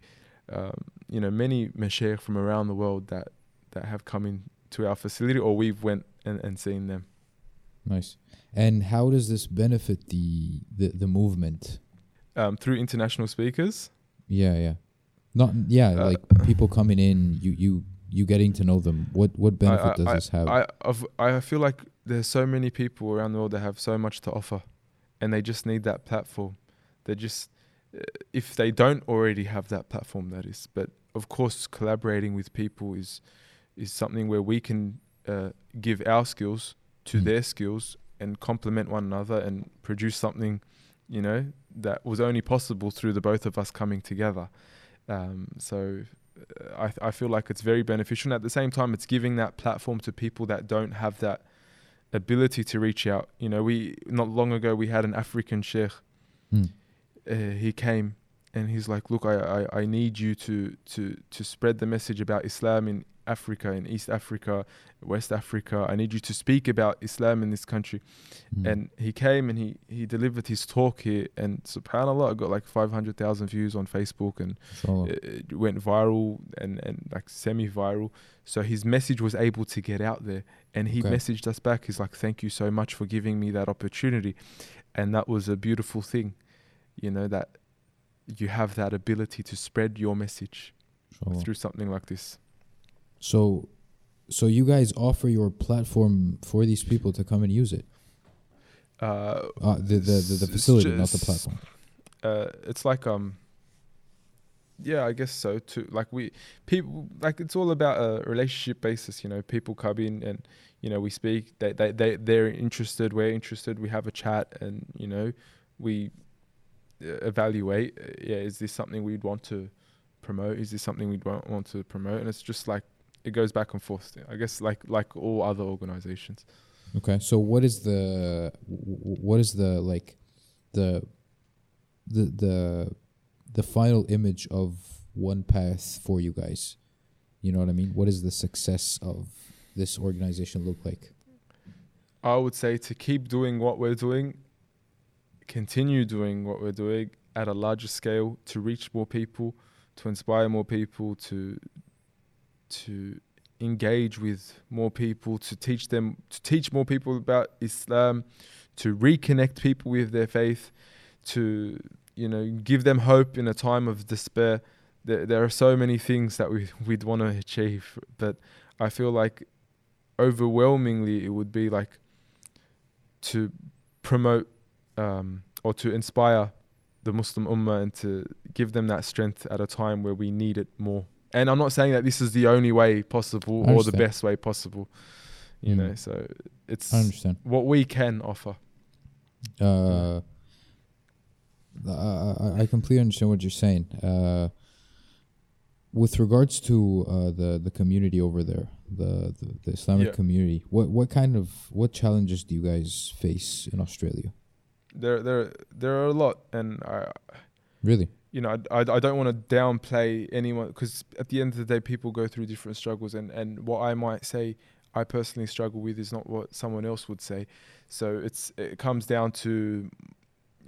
um, you know, many mashaykh from around the world that that have come in to our facility, or we've went and, and seen them. Nice. And how does this benefit the the, the movement? Um, through international speakers, Yeah, yeah. Not yeah, Uh, like people coming in, you you you getting to know them. What what benefit I- does I- this have? I I've, I feel like there's so many people around the world that have so much to offer, and they just need that platform. They just uh, if they don't already have that platform, that is. But of course, collaborating with people is is something where we can uh, give our skills to Mm. their skills and complement one another and produce something, you know, that was only possible through the both of us coming together. Um, so uh, I, I feel like it's very beneficial. And at the same time, it's giving that platform to people that don't have that ability to reach out. You know, we not long ago we had an African sheikh. Hmm. Uh, he came and he's like, "Look, I, I, I need you to to to spread the message about Islam in Africa, in East Africa, West Africa. I need you to speak about Islam in this country." Mm. And he came and he he delivered his talk here, and Subhanallah, I got like five hundred thousand views on Facebook and it it went viral and, and like semi viral. So his message was able to get out there. And he Okay. messaged us back. He's like, Thank you so much for giving me that opportunity. And that was a beautiful thing, you know, that you have that ability to spread your message Inshallah. through something like this. So, so you guys offer your platform for these people to come and use it. Uh, Uh, the, the the the facility, not the platform. uh, it's like um yeah i guess so too like we people like it's all about a relationship basis you know people come in and you know we speak they they, they they're interested we're interested we have a chat and you know we uh, evaluate uh, yeah is this something we'd want to promote is this something we'd want, want to promote and it's just like it goes back and forth i guess like like all other organizations Okay. So what is the what is the like the the the the final image of one path for you guys? You know what I mean? What does the success of this organization look like? I would say to keep doing what we're doing, continue doing what we're doing at a larger scale to reach more people, to inspire more people, to to engage with more people, to teach them, to teach more people about Islam, to reconnect people with their faith, to you know give them hope in a time of despair. There, there are so many things that we we'd want to achieve, but I feel like overwhelmingly it would be like to promote um, or to inspire the Muslim Ummah and to give them that strength at a time where we need it more. And I'm not saying that this is the only way possible or the best way possible, you mm. know. So it's I understand what we can offer. Uh, I, I completely understand what you're saying. Uh, with regards to uh, the the community over there, the the, the Islamic yeah. community, what what kind of what challenges do you guys face in Australia? There there there are a lot, and I really, you know, I I, don't want to downplay anyone because at the end of the day, people go through different struggles, and and what I might say I personally struggle with is not what someone else would say. So it's it comes down to,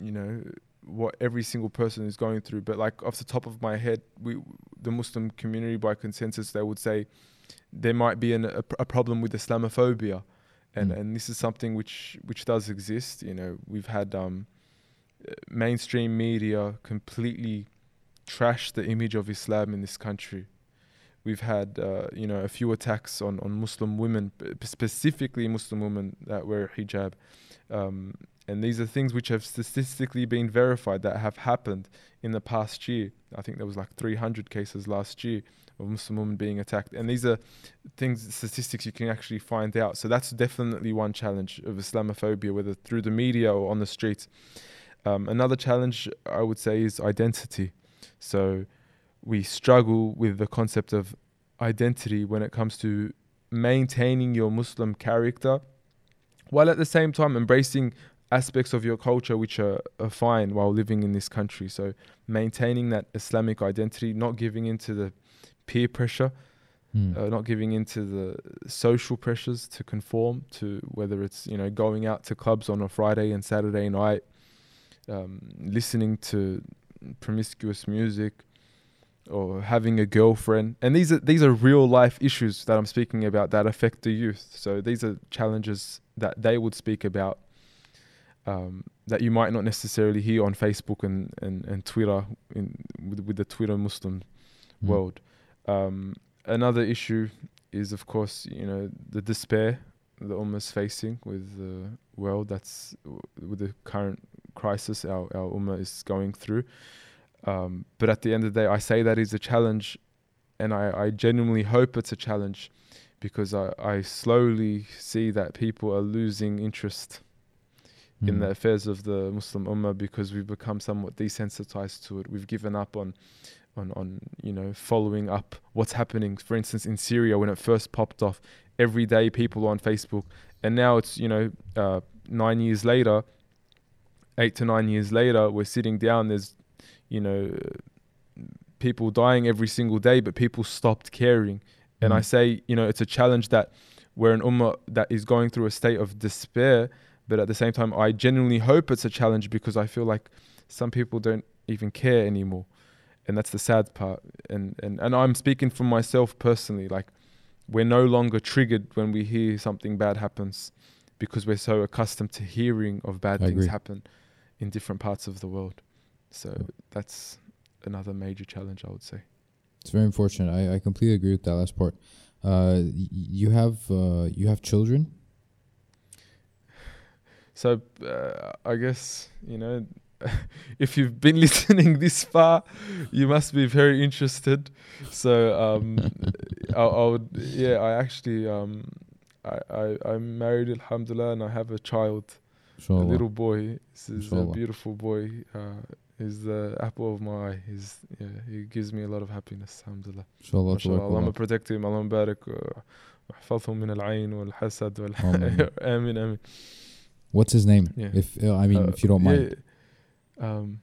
you know, what every single person is going through. But like off the top of my head, we the Muslim community by consensus they would say there might be an, a, a, problem with Islamophobia, and mm. and this is something which which does exist. You know, we've had um, mainstream media completely trashed the image of Islam in this country. We've had uh, you know a few attacks on on Muslim women, specifically Muslim women that wear hijab. Um, and these are things which have statistically been verified that have happened in the past year. I think there was like 300 cases last year of Muslim women being attacked, and these are things, statistics you can actually find out. So that's definitely one challenge of Islamophobia, whether through the media or on the streets. Um, another challenge I would say is identity. So we struggle with the concept of identity when it comes to maintaining your Muslim character while at the same time embracing aspects of your culture which are, are, fine while living in this country. So maintaining that Islamic identity, not giving into the peer pressure, mm. uh, not giving into the social pressures to conform to whether it's you know going out to clubs on a Friday and Saturday night, um, listening to promiscuous music, or having a girlfriend. And these are these are real life issues that I'm speaking about that affect the youth. So these are challenges that they would speak about um, that you might not necessarily hear on Facebook and, and, and Twitter in, with, with the Twitter Muslim mm. world. Um, another issue is, of course, you know, the despair the Ummah is facing with the world that's with the current crisis our, our Ummah is going through. Um, but at the end of the day, I say that is a challenge, and I, I genuinely hope it's a challenge because I, I slowly see that people are losing interest mm. in the affairs of the Muslim Ummah because we've become somewhat desensitized to it. We've given up on on on you know following up what's happening. For instance, in Syria when it first popped off, every day people on Facebook, and now it's you know uh, nine years later, eight to nine years later, we're sitting down. There's you know people dying every single day, but people stopped caring. And mm. I say, you know, it's a challenge that we're an ummah that is going through a state of despair but at the same time, I genuinely hope it's a challenge because I feel like some people don't even care anymore, and that's the sad part. And and and I'm speaking for myself personally. Like we're no longer triggered when we hear something bad happens because we're so accustomed to hearing of bad I things agree. happen in different parts of the world. So yeah. that's another major challenge, I would say. It's very unfortunate. I, I completely agree with that last part. Uh, y- you have uh, you have children. So uh, I guess you know if you've been listening this far, you must be very interested. So um, I, I, would, yeah, I actually, um, I, I, I'm married, alhamdulillah, and I have a child, Inshallah. a little boy. This is Inshallah. a beautiful boy. Uh, he's the apple of my eye. He's, yeah, he gives me a lot of happiness, alhamdulillah. Inshallah. Inshallah. Allah protect him, Allah barak. واحفظهم من العين والحسد والح... آمين آمين What's his name? Yeah. If uh, I mean, uh, if you don't mind. Yeah, um,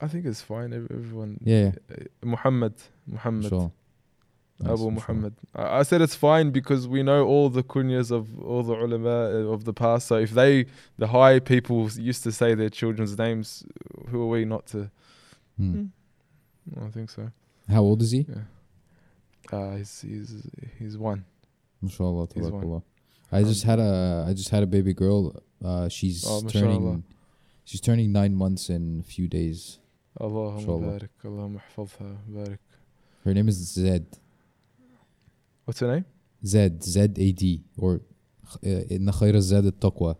I think it's fine. Everyone. Yeah. Uh, Muhammad. Muhammad. Sure. Nice, Abu Muhammad. Sure. I, I said it's fine because we know all the kunyas of all the ulama uh, of the past. So if they, the high people, used to say their children's names, who are we not to? Hmm. hmm. I think so. How old is he? Yeah. Uh, he's he's he's one. Mashallah, He's one. I just had a I just had a baby girl. Uh, she's Oh, mashallah. turning she's turning nine months in a few days. اللهم شاء بارك اللهم احفظها بارك. Her name is Zed. What's her name? Zed Z A D or uh, إن خير الزاد التقوى.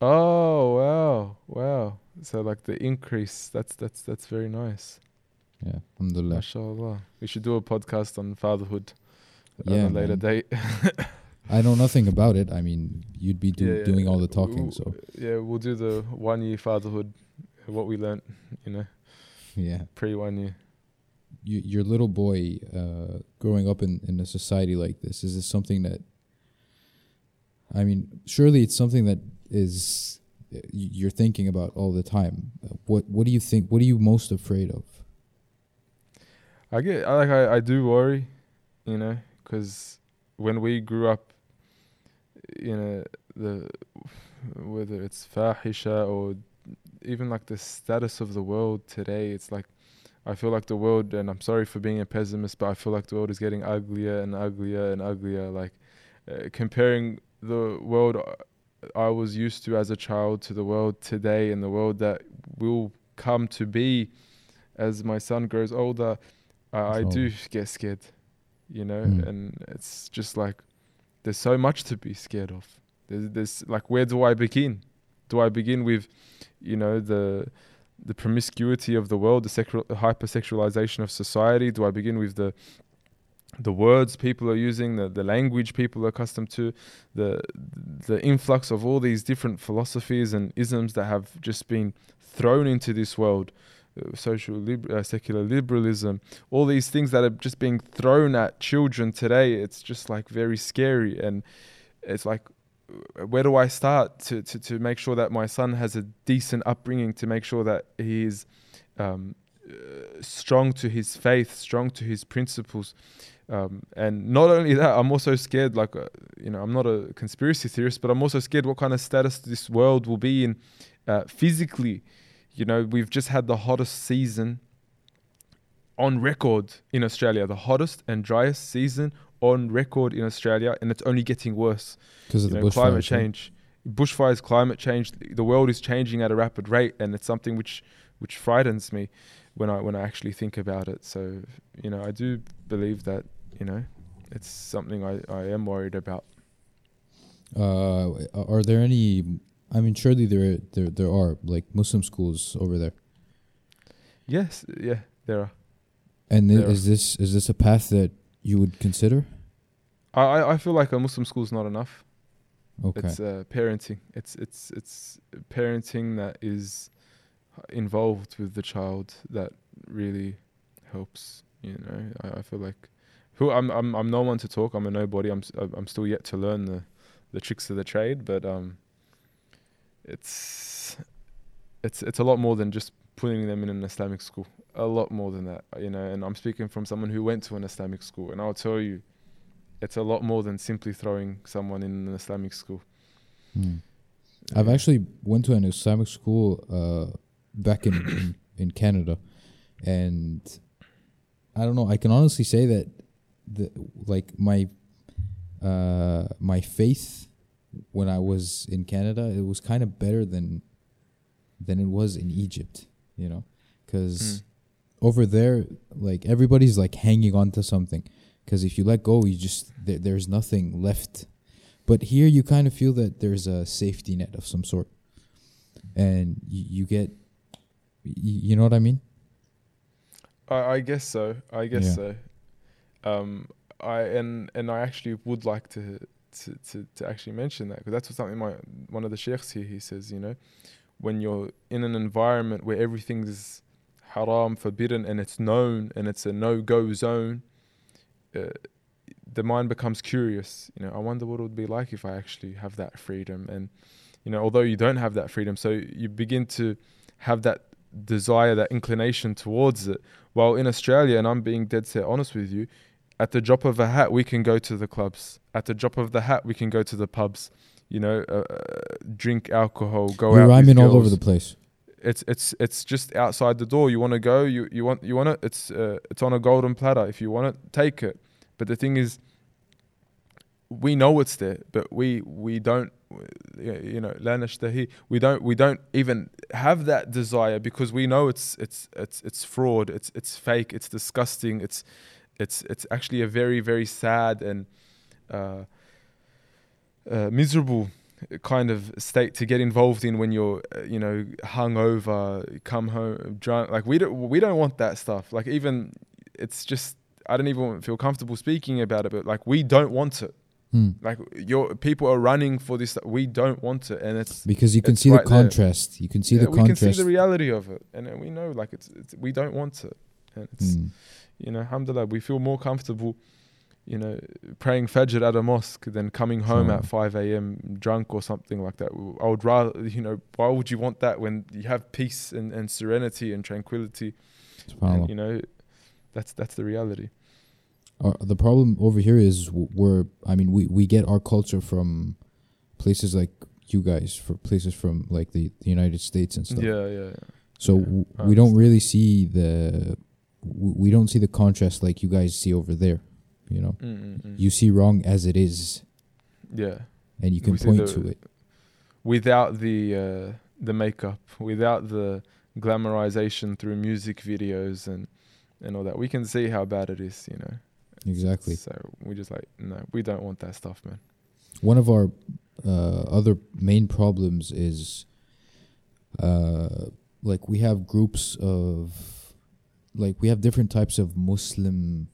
Oh wow, wow. So like the increase. That's that's that's very nice. Yeah, alhamdulillah. Mashallah. We should do a podcast on fatherhood Yeah, on a later man. date. I know nothing about it. I mean, you'd be do, Yeah, yeah. doing all the talking, so Yeah, we'll do the one year fatherhood, what we learnt, you know, yeah. pre one year. You, your little boy uh, growing up in, in a society like this is this something that I mean, surely it's something that is you're thinking about all the time. What what do you think? What are you most afraid of? I get, like, I, I do worry, you know, because when we grew up, you know, the whether it's fahisha or even like the status of the world today, it's like I feel like the world, and I'm sorry for being a pessimist, but I feel like the world is getting uglier and uglier and uglier. Like uh, comparing the world I was used to as a child to the world today and the world that will come to be as my son grows older, I, I do get scared, you know, Mm. and it's just like there's so much to be scared of. There's, there's like, where do I begin? Do I begin with, you know, the the promiscuity of the world, the sexual hypersexualization of society? Do I begin with the the words people are using, the, the language people are accustomed to, the the influx of all these different philosophies and isms that have just been thrown into this world, social lib- uh, secular liberalism, all these things that are just being thrown at children today. It's just like very scary, and it's like. uh, Where do I start to, to, to make sure that my son has a decent upbringing, to make sure that he's um, uh, strong to his faith, strong to his principles, um, and not only that, I'm also scared. Like, uh, you know, I'm not a conspiracy theorist, but I'm also scared what kind of status this world will be in uh, physically. You know, we've just had the hottest season on record in Australia, the hottest and driest season on record in Australia, and it's only getting worse. Because of You the know, climate change, bushfires, climate change. The world is changing at a rapid rate, and it's something which which frightens me when I when I actually think about it. So, you know, I do believe that you know it's something I, I am worried about. Uh, are there any? I mean, surely there there there are like Muslim schools over there. Yes, yeah, there are. And There are. is this is this a path that you would consider? I, I feel like a Muslim school is not enough. Okay. It's uh, parenting. It's it's it's parenting that is involved with the child that really helps. You know, I, I feel like who I'm I'm I'm no one to talk. I'm a nobody. I'm I'm still yet to learn the the tricks of the trade, but um, it's it's it's a lot more than just putting them in an Islamic school. A lot more than that, you know. And I'm speaking from someone who went to an Islamic school, and I'll tell you, it's a lot more than simply throwing someone in an Islamic school. Hmm. I've actually went to an Islamic school uh, back in, in in Canada, and I don't know. I can honestly say that the like my uh, my faith when I was in Canada, it was kind of better than than it was in Egypt. You know, because Mm. over there, like everybody's like hanging on to something. Because if you let go, you just there, there's nothing left. But here, you kind of feel that there's a safety net of some sort, and you, you get, y- you know what I mean? I, I guess so. I guess Yeah. so. Um, I and and I actually would like to to to, to actually mention that because that's what something my one of the sheikhs here he says. You know, when you're in an environment where everything is haram, forbidden, and it's known and it's a no go zone, uh, the mind becomes curious. You know, I wonder what it would be like if I actually have that freedom. And you know, although you don't have that freedom, so you begin to have that desire, that inclination towards it. While in Australia, and I'm being dead set honest with you, at the drop of a hat, we can go to the clubs. At the drop of the hat, we can go to the pubs. You know, uh, uh drink alcohol, go You're out. Rhyming all over the place. It's it's it's just outside the door. You want to go. You you want you want it. It's uh, it's on a golden platter. If you want it, take it. But the thing is, we know it's there, but we we don't you know we don't we don't even have that desire because we know it's it's it's it's fraud it's it's fake it's disgusting it's it's it's actually a very very sad and uh, uh, miserable kind of state to get involved in when you're uh, you know hungover, come home drunk. Like we don't we don't want that stuff. Like even it's just I don't even feel comfortable speaking about it. But like we don't want it. Hmm. Like your people are running for this. We don't want it, and it's Because you can see right the there. contrast. You can see yeah, the we can see the reality of it, and we know like it's, it's we don't want it, and it's Hmm. You know, alhamdulillah, we feel more comfortable, you know, praying Fajr at a mosque than coming home Sure. at 5 a.m. drunk or something like that. I would rather, you know, why would you want that when you have peace and, and serenity and tranquility? And, you know, that's that's the reality. Uh, the problem over here is we're I mean we we get our culture from places like you guys for places from like the, the United States and stuff. Yeah, yeah, yeah. So yeah, w- we don't really see the we don't see the contrast like you guys see over there. You know, Mm, mm, mm. you see wrong as it is, yeah. and you can We point the- to it. Without the uh, the makeup, without the glamorization through music videos and and all that, we can see how bad it is. You know. Exactly. So we just like no, we don't want that stuff, man. One of our uh, other main problems is uh, like we have groups of like we have different types of Muslim,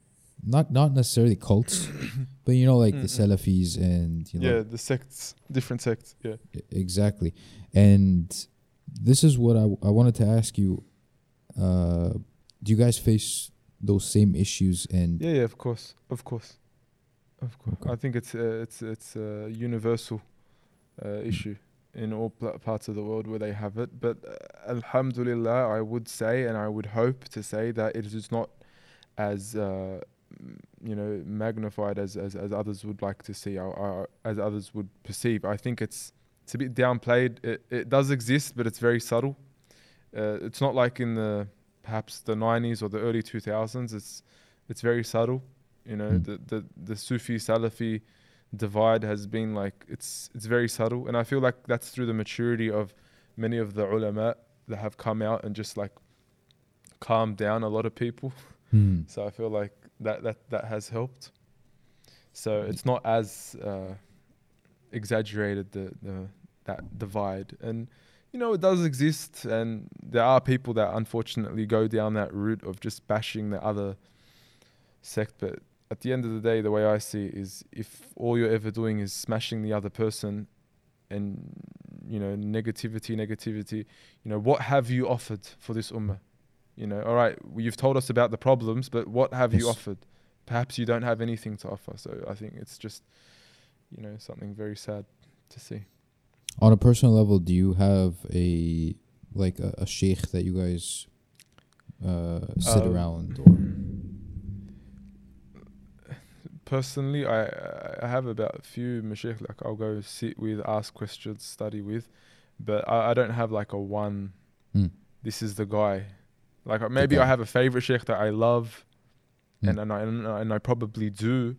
not not necessarily cults, but you know like the Mm-mm. Salafis and you know Yeah, the sects, different sects. Yeah. Exactly. And this is what I, I wanted to ask you. Uh, do you guys face those same issues? And Yeah, yeah, of course, of course, of course. Okay. I think it's uh, it's it's a universal uh, issue in all pl- parts of the world where they have it. But uh, Alhamdulillah, I would say, and I would hope to say that it is not as uh, you know magnified as, as as others would like to see, or, or as others would perceive. I think it's it's a bit downplayed. It it does exist, but it's very subtle. Uh, it's not like in the perhaps the 90s or the early 2000s. It's it's very subtle. You know, Mm. the, the the Sufi Salafi divide has been like it's it's very subtle, and I feel like that's through the maturity of many of the ulama that have come out and just like calmed down a lot of people. Hmm. So I feel like that that that has helped. So it's not as uh, exaggerated the, the that divide, and you know it does exist, and there are people that unfortunately go down that route of just bashing the other sect. But at the end of the day, the way I see it is, if all you're ever doing is smashing the other person, and you know negativity, negativity, you know what have you offered for this ummah? You know, all right, well, you've told us about the problems, but what have you offered? Perhaps you don't have anything to offer. So I think it's just, you know, something very sad to see. On a personal level, do you have a like a, a sheikh that you guys uh, sit Um, around or? Personally, I I have about a few mashaykh like I'll go sit with, ask questions, study with, but I, I don't have like a one. Hmm. This is the guy. Like maybe guy. I have a favorite sheikh that I love, Hmm. and and I and I- and I probably do,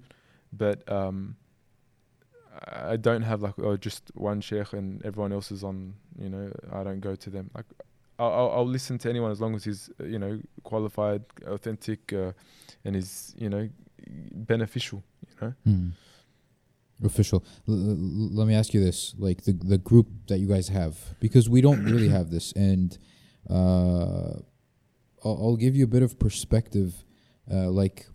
but um, I I don't have like oh just one sheikh and everyone else is on. You know, I don't go to them. Like I'll I'll, I'll listen to anyone as long as he's uh, you know qualified, authentic, uh, and is you know beneficial. You know. Hmm. Official. L- l- let me ask you this: like the the group that you guys have, because we don't really have this, and uh, I'll, I'll give you a bit of perspective. Uh, like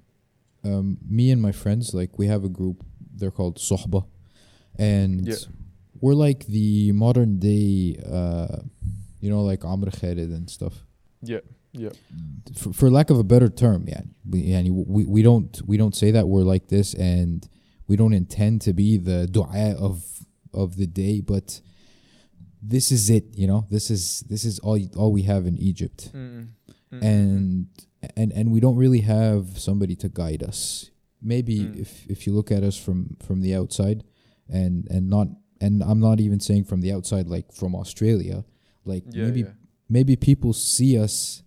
um, me and my friends, like we have a group. They're called Sohba, and Yeah. we're like the modern day, uh, you know, like Amr Khalid and stuff. Yeah. Yeah. for, for lack of a better term, yeah, we, we we don't we don't say that we're like this, and we don't intend to be the du'a of of the day, but this is it, you know. This is this is all all we have in Egypt, Mm-mm. Mm-mm. and and and we don't really have somebody to guide us. Maybe Mm. if if you look at us from from the outside, and and not and I'm not even saying from the outside like from Australia, like yeah, maybe yeah. maybe people see us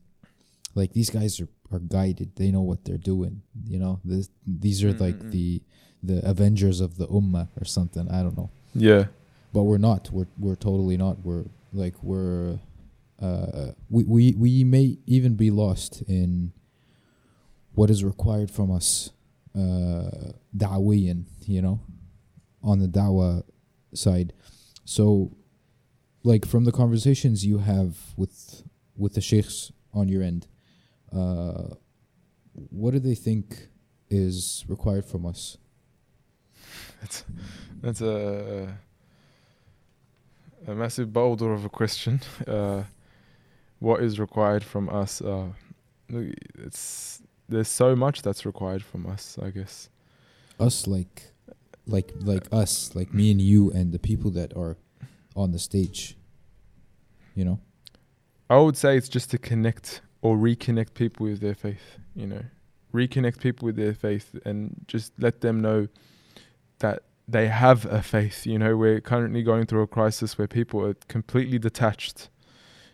like these guys are, are guided. They know what they're doing. You know, this, these are like Mm-mm-mm. the the Avengers of the Ummah or something. I don't know, Yeah. but we're not. We're we're totally not. We're like we're uh we we we may even be lost in what is required from us uh da'wiyan, you know, on the da'wah side. So like from the conversations you have with with the sheikhs on your end, uh what do they think is required from us? That's that's a a massive boulder of a question. Uh, what is required from us? Uh, it's there's so much that's required from us. I guess. Us like like like us, like me and you and the people that are on the stage. You know? I would say it's just to connect or reconnect people with their faith. You know, reconnect people with their faith and just let them know that they have a faith. You know, we're currently going through a crisis where people are completely detached.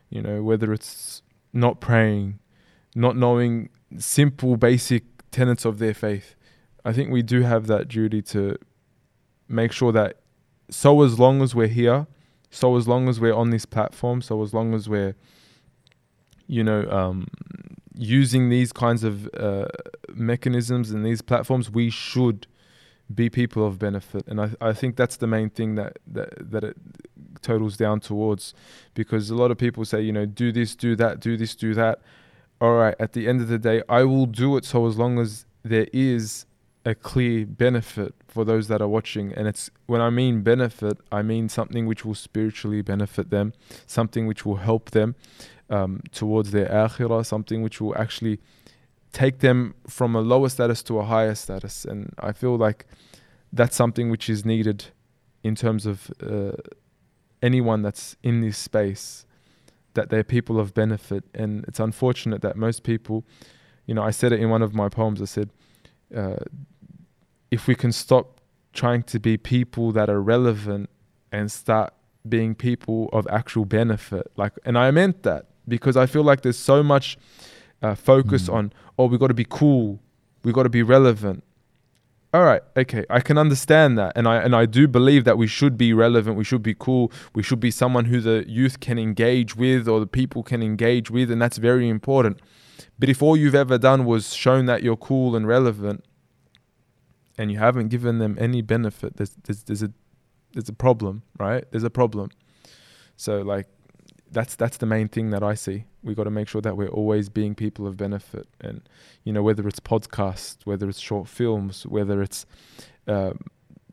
You know, whether it's not praying, not knowing simple, basic tenets of their faith. I think we do have that duty to make sure that so as long as we're here, so as long as we're on this platform, so as long as we're, you know, um, using these kinds of uh, mechanisms and these platforms, we should be people of benefit. And I, I think that's the main thing that, that, that it totals down towards because a lot of people say, you know, do this, do that, do this, do that. All right, at the end of the day, I will do it so as long as there is a clear benefit for those that are watching. And it's when I mean benefit, I mean something which will spiritually benefit them, something which will help them um, towards their akhirah, something which will actually take them from a lower status to a higher status. And I feel like that's something which is needed in terms of uh, anyone that's in this space, that they're people of benefit. And it's unfortunate that most people, you know, I said it in one of my poems, I said, uh, if we can stop trying to be people that are relevant and start being people of actual benefit. Like and i meant that because i feel like there's so much uh, focus Mm. on oh we got to be cool we got to be relevant. All right okay i can understand that and i and i do believe that we should be relevant we should be cool we should be someone who the youth can engage with or the people can engage with and that's very important but if all you've ever done was shown that you're cool and relevant and you haven't given them any benefit there's there's, there's a there's a problem right? There's a problem. So like that's that's the main thing that I see. We got to make sure that we're always being people of benefit, and you know whether it's podcasts, whether it's short films, whether it's um,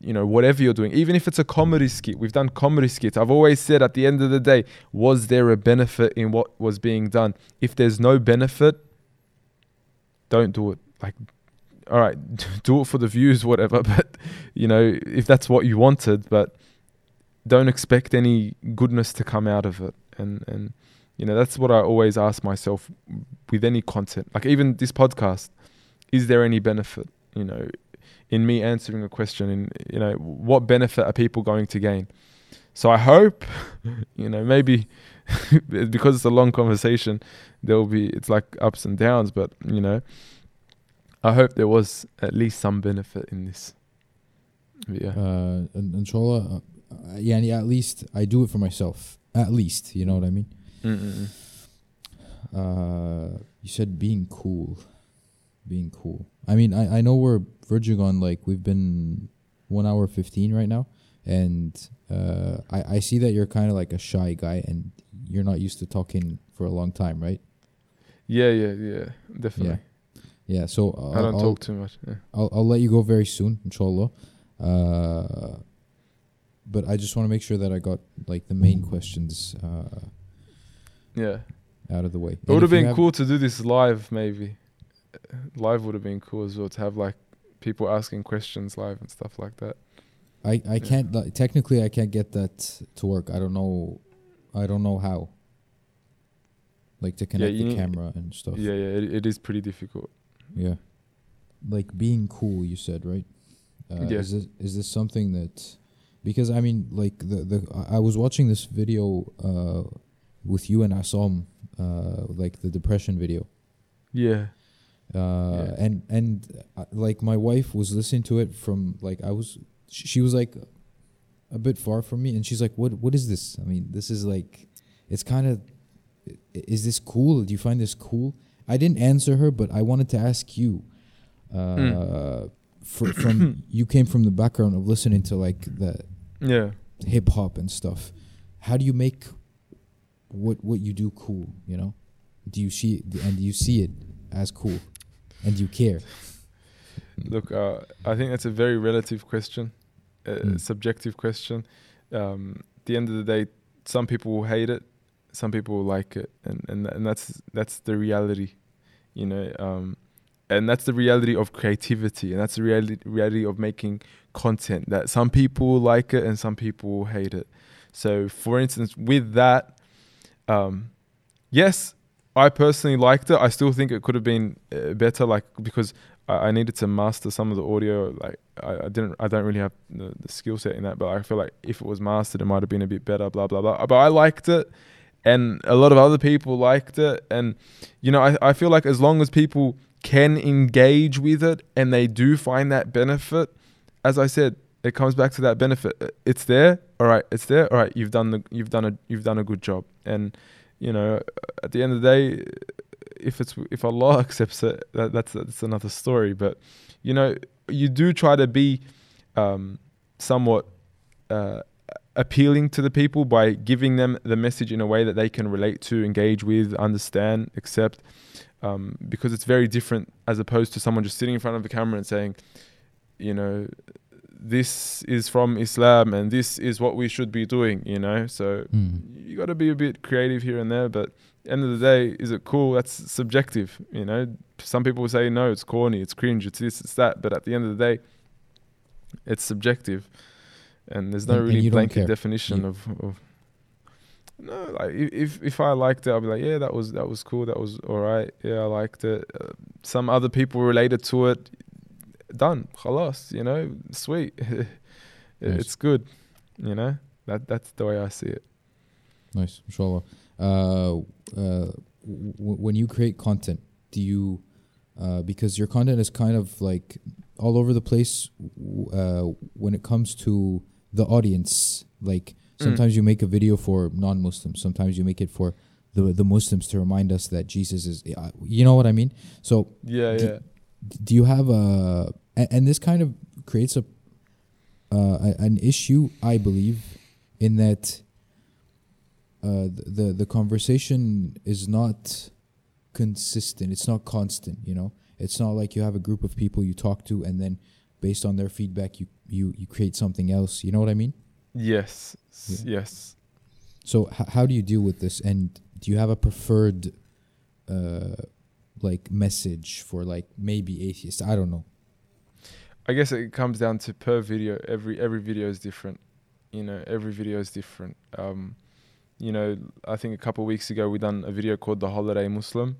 you know whatever you're doing, even if it's a comedy skit. We've done comedy skits. I've always said at the end of the day, was there a benefit in what was being done? If there's no benefit, don't do it. Like, all right, do it for the views, whatever. But you know if that's what you wanted, but don't expect any goodness to come out of it and and you know that's what i always ask myself with any content like even this podcast is there any benefit you know in me answering a question in you know what benefit are people going to gain so i hope you know maybe because it's a long conversation there will be it's like ups and downs but you know i hope there was at least some benefit in this yeah Uh, and inshallah, uh, uh, yeah, yeah, at least I do it for myself. At least, you know what I mean. Mm-mm. Uh, you said being cool, being cool. I mean, I I know we're verging on like we've been one hour fifteen right now, and uh, I I see that you're kind of like a shy guy, and you're not used to talking for a long time, right? yeah yeah yeah definitely Yeah. So uh, i don't I'll, talk too much yeah. I'll I'll let you go very soon, inshallah. Uh, but I just want to make sure that I got like the main questions uh, yeah out of the way. It would have been cool to do this live, maybe. Live would have been cool as well to have like people asking questions live and stuff like that. I I Yeah. can't like, technically I can't get that to work. I don't know. I don't know how. Like to connect you the camera and stuff. Yeah, yeah, it, it is pretty difficult. Yeah. Like being cool, you said, right? Uh, Yeah. Is this is this something that? Because I mean, like the the I- I was watching this video uh, with you and Asom, uh, like the depression video. Yeah. Uh, and and uh, like my wife was listening to it from like I was, sh- she was like a bit far from me, and she's like, "What what is this? I mean, this is like, it's kind of, is this cool? Do you find this cool?" I didn't answer her, but I wanted to ask you. Uh, Mm. fr- from you came from the background of listening to like the Yeah. hip hop and stuff. How do you make what what you do cool? You know, do you see and do you see it as cool, and you care? Look, uh, I think that's a very relative question, a Mm. subjective question. Um, at the end of the day, some people will hate it, some people will like it, and and and that's that's the reality, you know. Um, and that's the reality of creativity, and that's the reality reality of making content. That some people will like it and some people will hate it. So, for instance, with that, um, yes, I personally liked it. I still think it could have been uh, better, like because I, I needed to master some of the audio. Like I, I didn't, I don't really have the, the skill set in that, but I feel like if it was mastered, it might have been a bit better. Blah blah blah. But I liked it, and a lot of other people liked it, and you know, I, I feel like as long as people can engage with it and they do find that benefit, as I said, it comes back to that benefit. It's there, all right. It's there, all right. You've done the, you've done a, you've done a good job, and you know, at the end of the day, if it's if Allah accepts it, that, that's that's another story. But you know, you do try to be um, somewhat uh, appealing to the people by giving them the message in a way that they can relate to, engage with, understand, accept. Um, because it's very different as opposed to someone just sitting in front of a camera and saying, you know, this is from Islam and this is what we should be doing, you know. So Mm. you got to be a bit creative here and there, but end of the day, is it cool? That's subjective, you know. Some people say no, it's corny, it's cringe, it's this, it's that, but at the end of the day, it's subjective, and there's no And- and really don't blanket definition You- of, of. No, like if if I liked it, I'll be like, yeah, that was that was cool, that was all right, yeah, I liked it. Uh, some other people related to it, done, khalas, you know, sweet, it's good, you know. That that's the way I see it. Nice, inshallah. Uh, uh, when you create content, do you, uh, because your content is kind of like all over the place uh, when it comes to the audience. Like Mm. sometimes you make a video for non-Muslims, sometimes you make it for the the Muslims to remind us that Jesus is. uh, You know what I mean? So Yeah, D- yeah. Do you have a and, and this kind of creates a, uh, an issue i believe in that uh, the, the conversation is not consistent. It's not constant you know? It's not like you have a group of people you talk to and then based on their feedback you you you create something else. You know what i mean? Yes, Yeah. yes. so h- how do you deal with this? And do you have a preferred uh like message for like maybe atheists i don't know I guess it comes down to per video. Every every video is different. You know, every video is different. Um, you know, I think a couple weeks ago we done a video called "The Holiday Muslim,"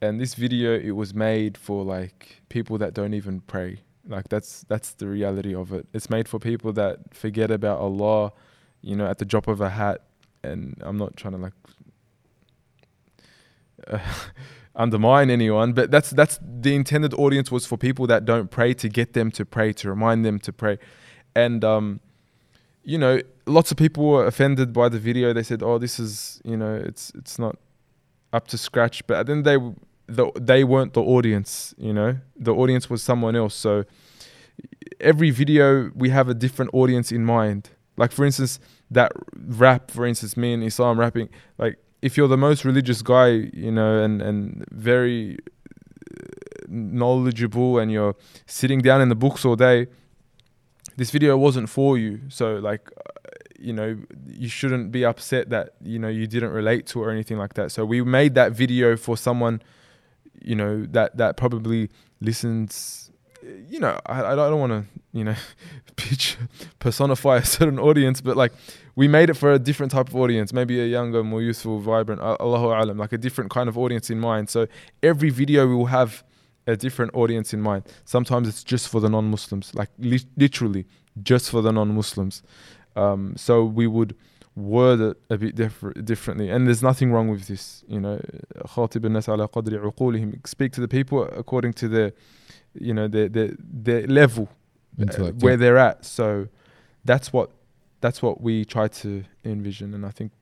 and this video it was made for like people that don't even pray. Like that's that's the reality of it. It's made for people that forget about Allah. You know, at the drop of a hat. And I'm not trying to like uh, undermine anyone, but that's that's the intended audience was for people that don't pray to get them to pray, to remind them to pray, and um, you know, lots of people were offended by the video. They said, "Oh, this is you know, it's it's not up to scratch." But then they the, they weren't the audience. You know, the audience was someone else. So every video we have a different audience in mind. Like for instance, that rap, for instance, me and Islam rapping, like if you're the most religious guy, you know, and and very knowledgeable, and you're sitting down in the books all day, this video wasn't for you. So like, uh, you know, you shouldn't be upset that you know you didn't relate to or anything like that. So we made that video for someone, you know, that that probably listens. You know, I, I don't want to, you know, pitch personify a certain audience, but like we made it for a different type of audience, maybe a younger, more youthful, vibrant, uh, Allahu alam, like a different kind of audience in mind. So every video will have a different audience in mind. Sometimes it's just for the non-Muslims, like li- literally just for the non-Muslims. Um, so we would word it a bit differ- differently. And there's nothing wrong with this. You know, خاطب الناس على قدر عقولهم. Speak to the people according to their, you know, their their, their level uh, Intellect, where yeah. they're at. So that's what that's what we try to envision, and I think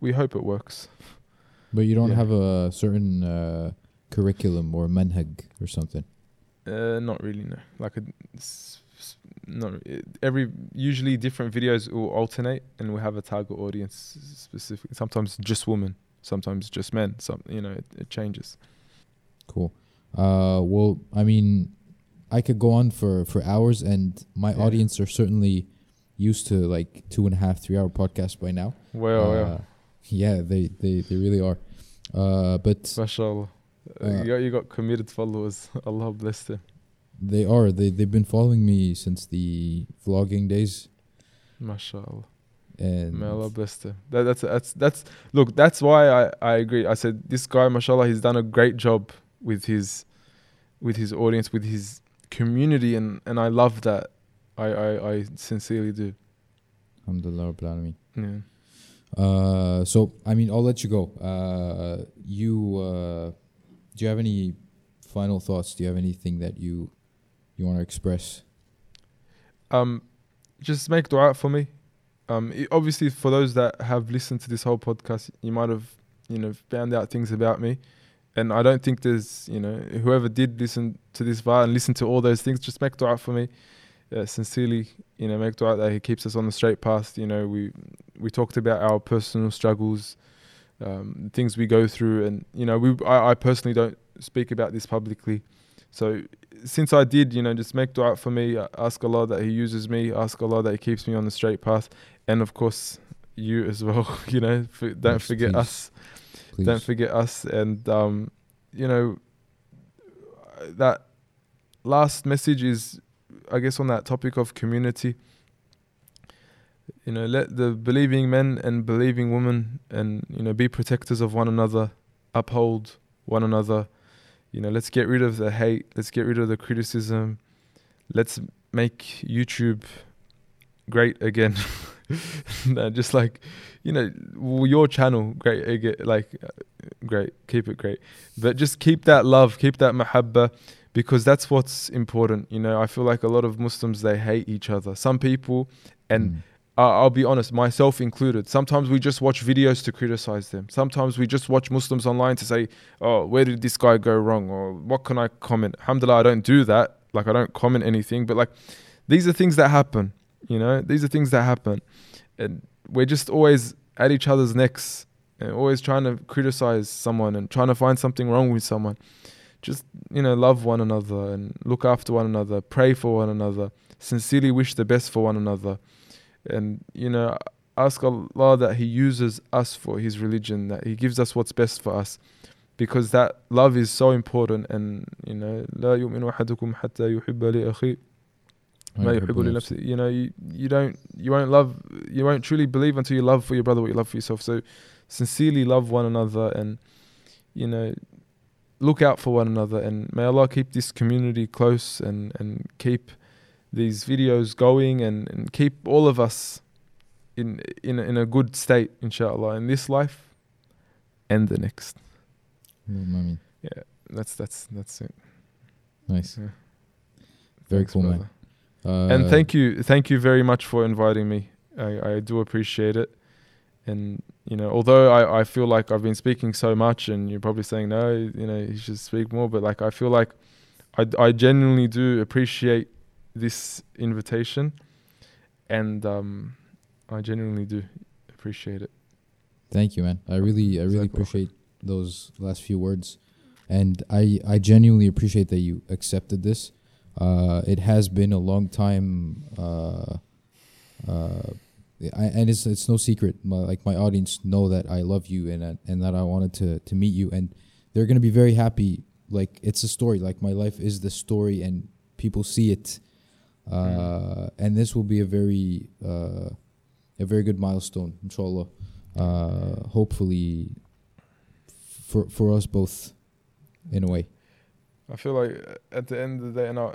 we hope it works. But you don't Yeah. have a certain uh, curriculum or manhag or something. Uh, not really, no. Like a, not re- every usually different videos will alternate, and we have a target audience specific. Sometimes just women, sometimes just men. Some you know it, it changes. Cool. Uh, well, I mean, I could go on for for hours, and my Yeah. audience are certainly used to like two and a half, three hour podcasts by now. Well, Uh, yeah, yeah, they they they really are. Uh, but mashallah. Uh, uh, you, got, you got committed followers. Allah bless them. they are they they've been following me since the vlogging days, Mashallah. and May Allah bless them. That, that's that's that's look. That's why I I agree. I said this guy, mashallah, he's done a great job with his with his audience, with his community, and and I love that. I I, I sincerely do. Alhamdulillah Rabbil Alameen. Yeah. Uh, so I mean, I'll let you go. Uh, you uh, do you have any final thoughts? Do you have anything that you you want to express? Um, just make dua for me. Um, i obviously for those that have listened to this whole podcast, you might have you know found out things about me, and I don't think there's you know whoever did listen to this far and listen to all those things, just make dua for me. Uh, sincerely, you know, make dua that He keeps us on the straight path. You know, we we talked about our personal struggles, um, things we go through, and you know, we I, I personally don't speak about this publicly. So since I did, you know, just make dua for me. uh, Ask Allah that He uses me. Ask Allah that He keeps me on the straight path, and of course, you as well. You know, f- don't Yes, forget please. us. Please. Don't forget us, and um, you know, that last message is, I guess, on that topic of community. You know, let the believing men and believing women, and you know, be protectors of one another, uphold one another. You know, let's get rid of the hate. Let's get rid of the criticism. Let's make YouTube great again. No, just like, you know, your channel great. Like, great. Keep it great, but just keep that love, keep that mahabba, because that's what's important. You know, I feel like a lot of Muslims they hate each other. Some people, and Mm. I- I'll be honest, myself included. Sometimes we just watch videos to criticize them. Sometimes we just watch Muslims online to say, "Oh, where did this guy go wrong?" or "What can I comment?" Alhamdulillah, I don't do that. Like I don't comment anything, but like these are things that happen. You know, these are things that happen, and we're just always at each other's necks and always trying to criticize someone and trying to find something wrong with someone Just you know, love one another and look after one another, pray for one another, sincerely wish the best for one another and you know ask Allah that He uses us for His religion, that He gives us what's best for us, because that love is so important. And you know, لا يؤمن أحدكم حتى يحب لأخيه ما I يحب believe لنفسه. You know, you, you don't you won't love you won't truly believe until you love for your brother what you love for yourself. So sincerely love one another and you know look out for one another and may Allah keep this community close and and keep these videos going and, and keep all of us in in in a good state inshallah in this life and the next Mm, mean, that's that's that's it nice. Yeah. Very Thanks, cool, man. Uh, and thank you thank you very much for inviting me I, I do appreciate it and you know although I, I feel like I've been speaking so much and you're probably saying no you know you should speak more but like I feel like I, I genuinely do appreciate this invitation and um, I genuinely do appreciate it Thank you, man. I really, I really Jazakallah. appreciate those last few words, and I, I genuinely appreciate that you accepted this. Uh, it has been a long time, uh, uh, I, and it's it's no secret. My, like my audience know that I love you and that- and that I wanted to to meet you, and they're gonna be very happy. Like it's a story. Like my life is the story, and people see it. Uh, and this will be a very uh, a very good milestone, inshallah. Uh, hopefully, for for us both, in a way. I feel like uh, at the end of the day, and I,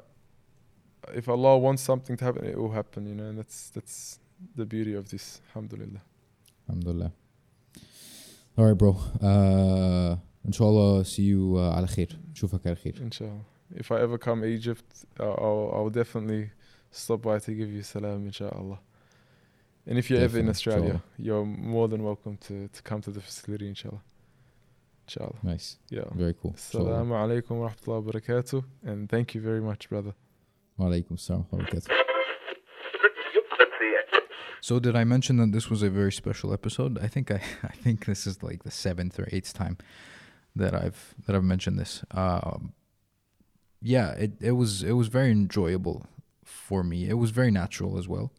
if Allah wants something to happen, it will happen. You know, and that's that's the beauty of this. Alhamdulillah. Alhamdulillah. All right, bro. Uh, inshallah, see you uh, على خير. نشوفك على خير. Inshallah. If I ever come Egypt, uh, I'll, I'll definitely stop by to give you salam, inshallah. And if you're ever in Definitely, Australia, inshallah. you're more than welcome to, to come to the facility, inshallah. Inshallah. Nice. Yeah. Very cool. Inshallah. Assalamu alaikum wa rahmatullahi wa barakatuh. And thank you very much, brother. Wa alaikum assalam wa barakatuh. So did I mention that this was a very special episode? I think I, I think this is like the seventh or eighth time that I've that I've mentioned this. Um, yeah, it, it was it was very enjoyable for me. It was very natural as well.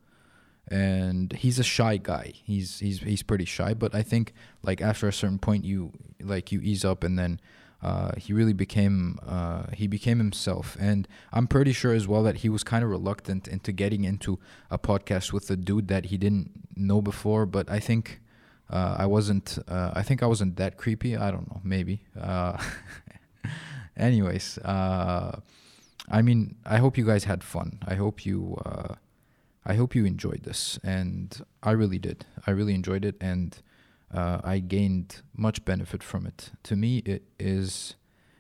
And he's a shy guy. He's he's he's pretty shy, but I think like after a certain point you like you ease up and then uh, he really became uh, he became himself. And i'm pretty sure as well that he was kind of reluctant into getting into a podcast with a dude that he didn't know before but i think uh, i wasn't uh, i think i wasn't that creepy. I don't know maybe. Uh, anyways i mean i hope you guys had fun. I hope you i hope you enjoyed this. And i really did. I really enjoyed it. And uh, I gained much benefit from it. To me, it is,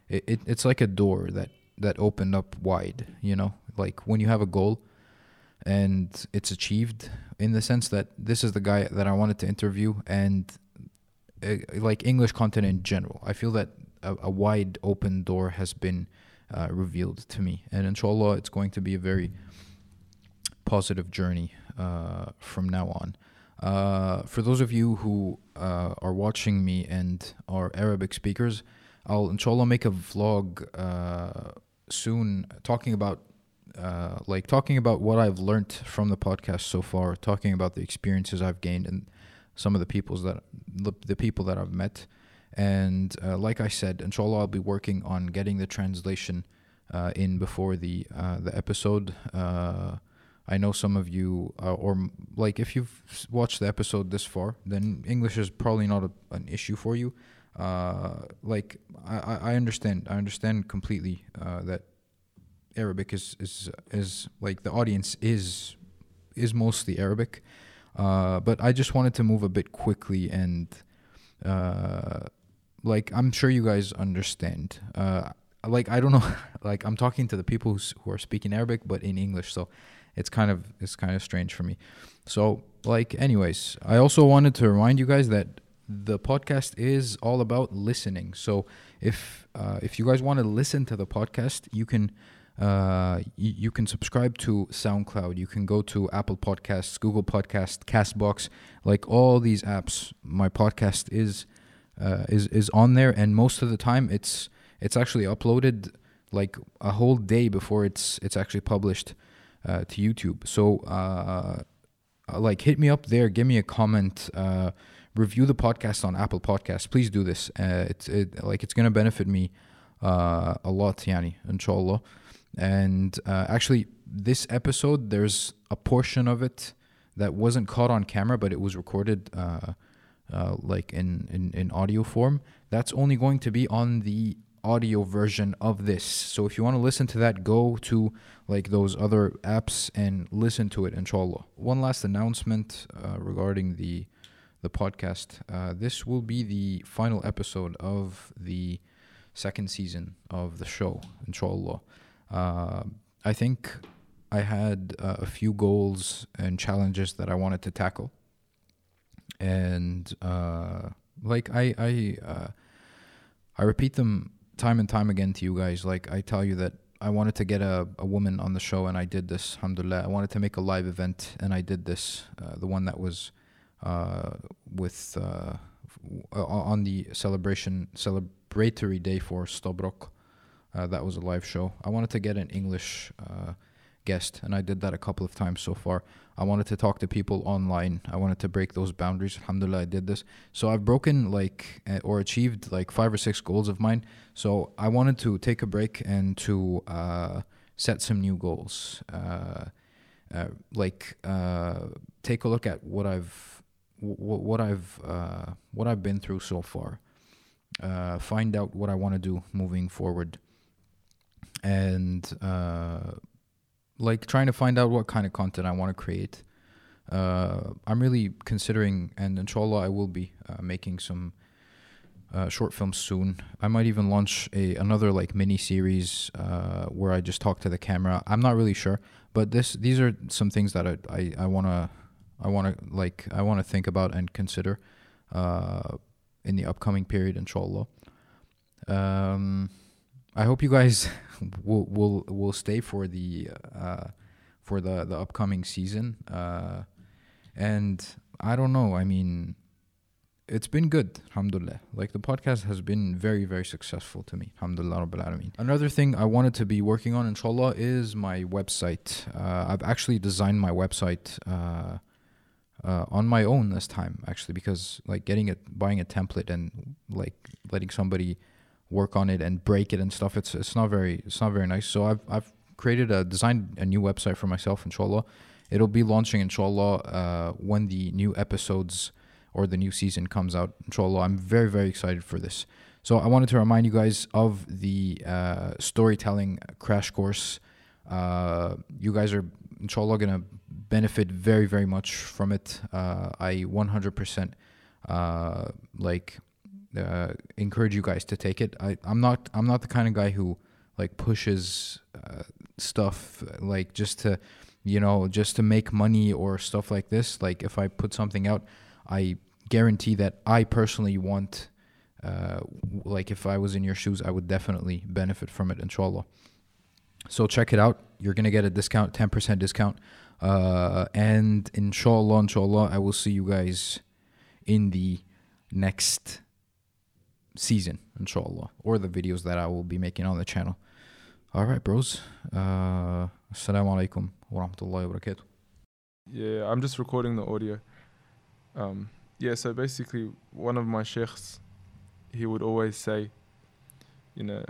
it, it it's like a door that that opened up wide. You know, like when you have a goal, and it's achieved in the sense that this is the guy that I wanted to interview, and uh, like English content in general. I feel that a, a wide open door has been uh, revealed to me, and inshallah, it's going to be a very positive journey uh, from now on. Uh, for those of you who uh, are watching me and are Arabic speakers, I'll inshallah make a vlog uh, soon talking about uh, like talking about what I've learned from the podcast so far, talking about the experiences I've gained and some of the people's that the, the people that I've met. And uh, like I said, inshallah, I'll be working on getting the translation in before the the episode. I know some of you, uh, or like if you've watched the episode this far, then English is probably not a, an issue for you. Uh, like I, I I understand, I understand completely uh, that Arabic is is is like the audience is is mostly Arabic, uh, but I just wanted to move a bit quickly and uh, like I'm sure you guys understand. Uh, like I don't know, like I'm talking to the people who are speaking Arabic, but in English, so it's kind of it's kind of strange for me. So like, anyways, I also wanted to remind you guys that the podcast is all about listening. So if uh, if you guys want to listen to the podcast, you can uh, you, you can subscribe to SoundCloud. You can go to Apple Podcasts, Google Podcast, Castbox, like all these apps. My podcast is uh, is is on there, and most of the time it's it's actually uploaded like a whole day before it's it's actually published uh, to YouTube. So uh, uh, like hit me up there, give me a comment, uh, review the podcast on Apple Podcasts. Please do this. Uh, it's it, like it's gonna benefit me uh, a lot, yani, inshallah. And actually, this episode, there's a portion of it that wasn't caught on camera, but it was recorded uh, like in, in, in audio form. That's only going to be on the audio version of this. So if you want to listen to that, go to like those other apps and listen to it, inshallah. One last announcement uh, regarding the the podcast. Uh, this will be the final episode of the second season of the show, inshallah. Uh, I think I had uh, a few goals and challenges that I wanted to tackle, and uh, like I I uh, I repeat them time and time again to you guys. Like I tell you that I wanted to get a, a woman on the show, and I did this. Alhamdulillah. I wanted to make a live event, and I did this. Uh, the one that was uh, with uh, on the celebration celebratory day for Stobrok. Uh, that was a live show. I wanted to get an English uh, guest, and I did that a couple of times so far. I wanted to talk to people online. I wanted to break those boundaries. Alhamdulillah, I did this. So I've broken like uh, or achieved like five or six goals of mine. So I wanted to take a break and to uh, set some new goals. Uh, uh, like uh, take a look at what I've w- what I've what I've been through so far. Find out what I want to do moving forward, and like trying to find out what kind of content I want to create uh, I'm really considering, and inshallah, I will be uh, making some uh, short films soon. I might even launch a another like mini series uh, where I just talk to the camera. I'm not really sure, but this these are some things that I I, I wanna I wanna like I wanna think about and consider uh, in the upcoming period, inshallah. Um, I hope you guys will will will stay for the uh, for the the upcoming season. Uh, and I don't know. I mean, it's been good, alhamdulillah. Like the podcast has been very, very successful to me, alhamdulillah rabbil alameen. Another thing I wanted to be working on, inshallah, is my website. Uh, I've actually designed my website uh, uh, on my own this time, actually, because like getting it, buying a template and like letting somebody work on it and break it and stuff, it's it's not very it's not very nice. So I've I've created a designed a new website for myself, inshallah. It'll be launching, inshallah, uh, when the new episodes or the new season comes out. Inshallah, I'm very, very excited for this. So I wanted to remind you guys of the uh, storytelling crash course. Uh, you guys are, inshallah, to benefit very, very much from it. Uh, I 100% uh, like uh, encourage you guys to take it. I, I'm not I'm not the kind of guy who like pushes uh, stuff like just to you know just to make money or stuff like this. Like if I put something out, I guarantee that I personally want, uh, like if I was in your shoes, I would definitely benefit from it, inshallah. So check it out. You're gonna get a discount, ten percent discount, uh, and inshallah, inshallah, I will see you guys in the next season, inshallah, or the videos that I will be making on the channel. All right, bros. Uh, assalamu alaikum wa rahmatullahi wa barakatuh. Yeah, I'm just recording the audio. Um, yeah, so basically, one of my sheikhs, he would always say, you know,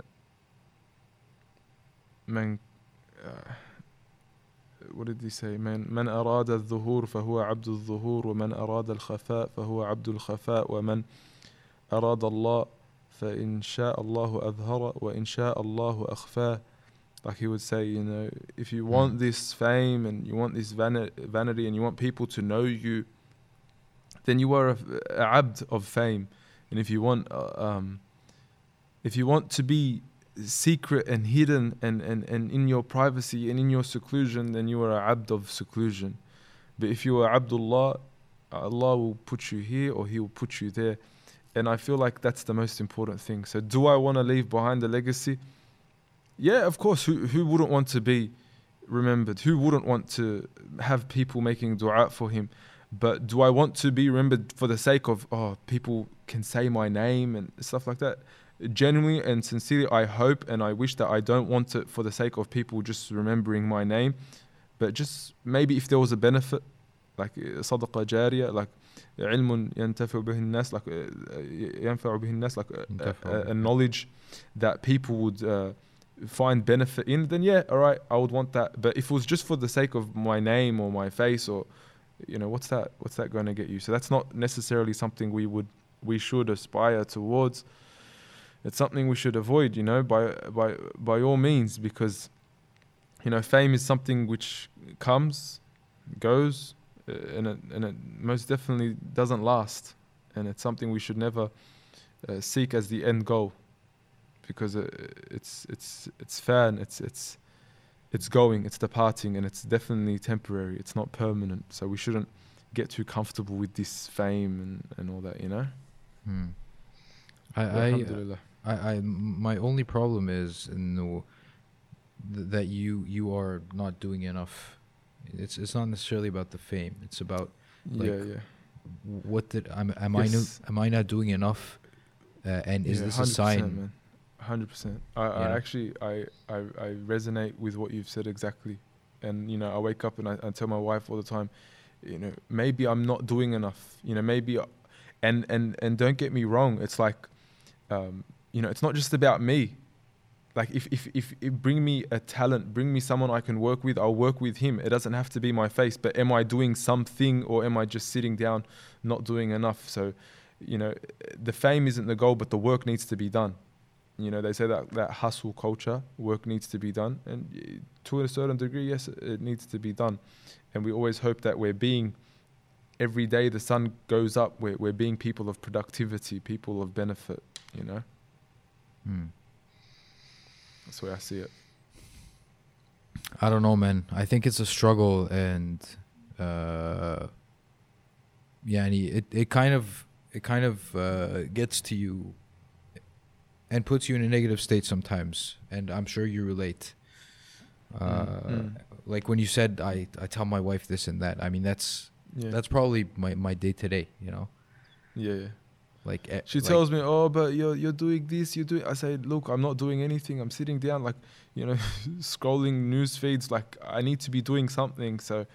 man, uh, what did he say? Man, من أراد الظهور فهو عبد الظهور ومن أراد الخفاء فهو عبد الخفاء ومن أراد الله فإن شاء الله أظهر وإن شاء الله أخفاه like he would say, you know, if you want Mm. this fame and you want this vani- vanity and you want people to know you, then you are a, a abd of fame. And if you want, uh, um, if you want to be secret and hidden and, and, and in your privacy and in your seclusion, then you are a abd of seclusion. But if you are Abdullah, Allah will put you here or He will put you there. And I feel like that's the most important thing. So, do I want to leave behind a legacy? Yeah, of course. Who who wouldn't want to be remembered? Who wouldn't want to have people making dua for him? But do I want to be remembered for the sake of oh people can say my name and stuff like that? Genuinely and sincerely, I hope and I wish that I don't want it for the sake of people just remembering my name, but just maybe if there was a benefit, like uh, صدقة جارية, like علم ينتفع به الناس, like uh, ينفع به الناس, like a, ينتفع a, a به. knowledge that people would uh, find benefit in, then yeah, all right, I would want that. But if it was just for the sake of my name or my face or you know what's that what's that going to get you so that's not necessarily something we would we should aspire towards it's something we should avoid you know by by by all means because you know fame is something which comes goes uh, and it, and it most definitely doesn't last and it's something we should never uh, seek as the end goal because uh, it's it's it's fair and it's it's it's going, it's departing, and it's definitely temporary. It's not permanent. So we shouldn't get too comfortable with this fame and, and all that, you know. Hmm. I, I, I, I, my only problem is no, th- that you you are not doing enough. It's it's not necessarily about the fame. It's about like, yeah, yeah. what did am am I no, am I not doing enough? Uh, and is yeah, this a 100%, sign? Hundred percent. I, I know? actually I, I I resonate with what you've said exactly, and you know I wake up and I, I tell my wife all the time, you know maybe I'm not doing enough. You know maybe, I- and and and don't get me wrong. It's like, um, you know it's not just about me. Like if if if, bring me a talent, bring me someone I can work with. I'll work with him. It doesn't have to be my face. But am I doing something or am I just sitting down, not doing enough? So, you know, the fame isn't the goal, but the work needs to be done you know they say that that hustle culture work needs to be done and to a certain degree yes it needs to be done and we always hope that we're being every day the sun goes up, we're we're being people of productivity, people of benefit. You know, Hmm. That's the way I see it. I don't know, man. I think it's a struggle, and uh, yeah, and it it kind of it kind of uh, gets to you and puts you in a negative state sometimes, and I'm sure you relate. Uh, Mm. Like when you said, I I tell my wife this and that. I mean, that's Yeah, that's probably my my day to day. You know, yeah. Like eh, She like- tells me, "Oh, but you're you're doing this, you're doing." I say, "Look, I'm not doing anything. I'm sitting down, like you know, scrolling news feeds. Like I need to be doing something." So,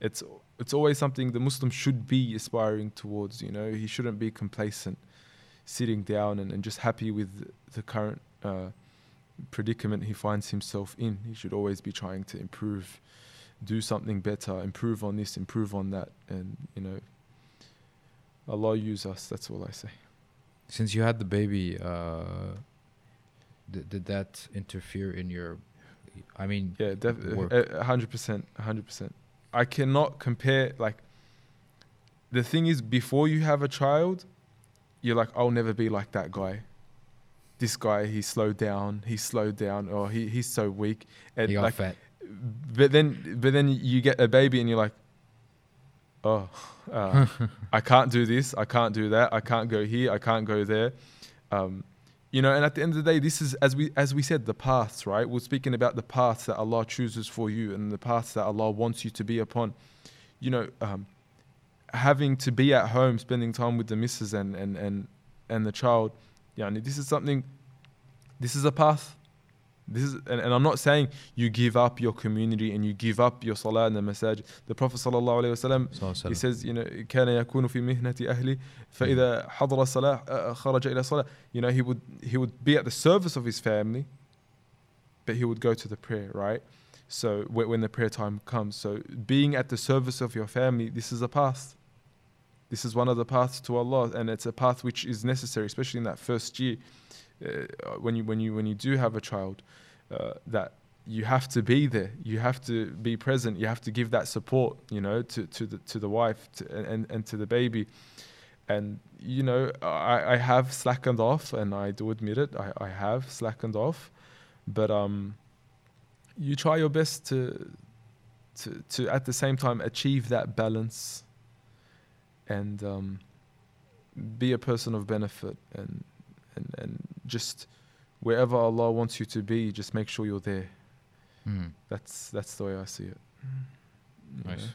it's it's always something the Muslim should be aspiring towards. You know, he shouldn't be complacent, sitting down and, and just happy with the current uh, predicament he finds himself in. He should always be trying to improve, do something better, improve on this, improve on that, and you know. Allah use us. That's all I say. Since you had the baby, uh, did, did that interfere in your? I mean, Yeah, definitely, a hundred percent, a hundred percent. I cannot compare. Like, the thing is, before you have a child, you're like, I'll never be like that guy. This guy, he slowed down. He slowed down. Or he he's so weak. And he got like, fat. but then, but then you get a baby, and you're like, oh, uh, I can't do this. I can't do that. I can't go here. I can't go there. Um, you know, and at the end of the day, this is as we as we said, the paths, right? We're speaking about the paths that Allah chooses for you and the paths that Allah wants you to be upon. You know, um, having to be at home, spending time with the missus and and and and the child. Yeah, and this is something. This is a path. This is, and, and I'm not saying you give up your community and you give up your salah in the masajid. The Prophet sallallahu alaihi wasallam So he says, you know, كان يكون في مهنة أهلي فإذا حضر الصلاة uh, خرج إلى الصلاة. You know, he would he would be at the service of his family, but he would go to the prayer, right? So wh- when the prayer time comes, so being at the service of your family, this is a path. This is one of the paths to Allah, and it's a path which is necessary, especially in that first year, uh, when you when you when you do have a child, uh, that you have to be there. You have to be present. You have to give that support, you know, to, to the to the wife to, and and to the baby. And you know, I, I have slackened off, and I do admit it. I, I have slackened off, but um, you try your best to to to at the same time achieve that balance and um, be a person of benefit and and and just wherever Allah wants you to be, just make sure you're there. Hmm. That's that's the way I see it. Nice.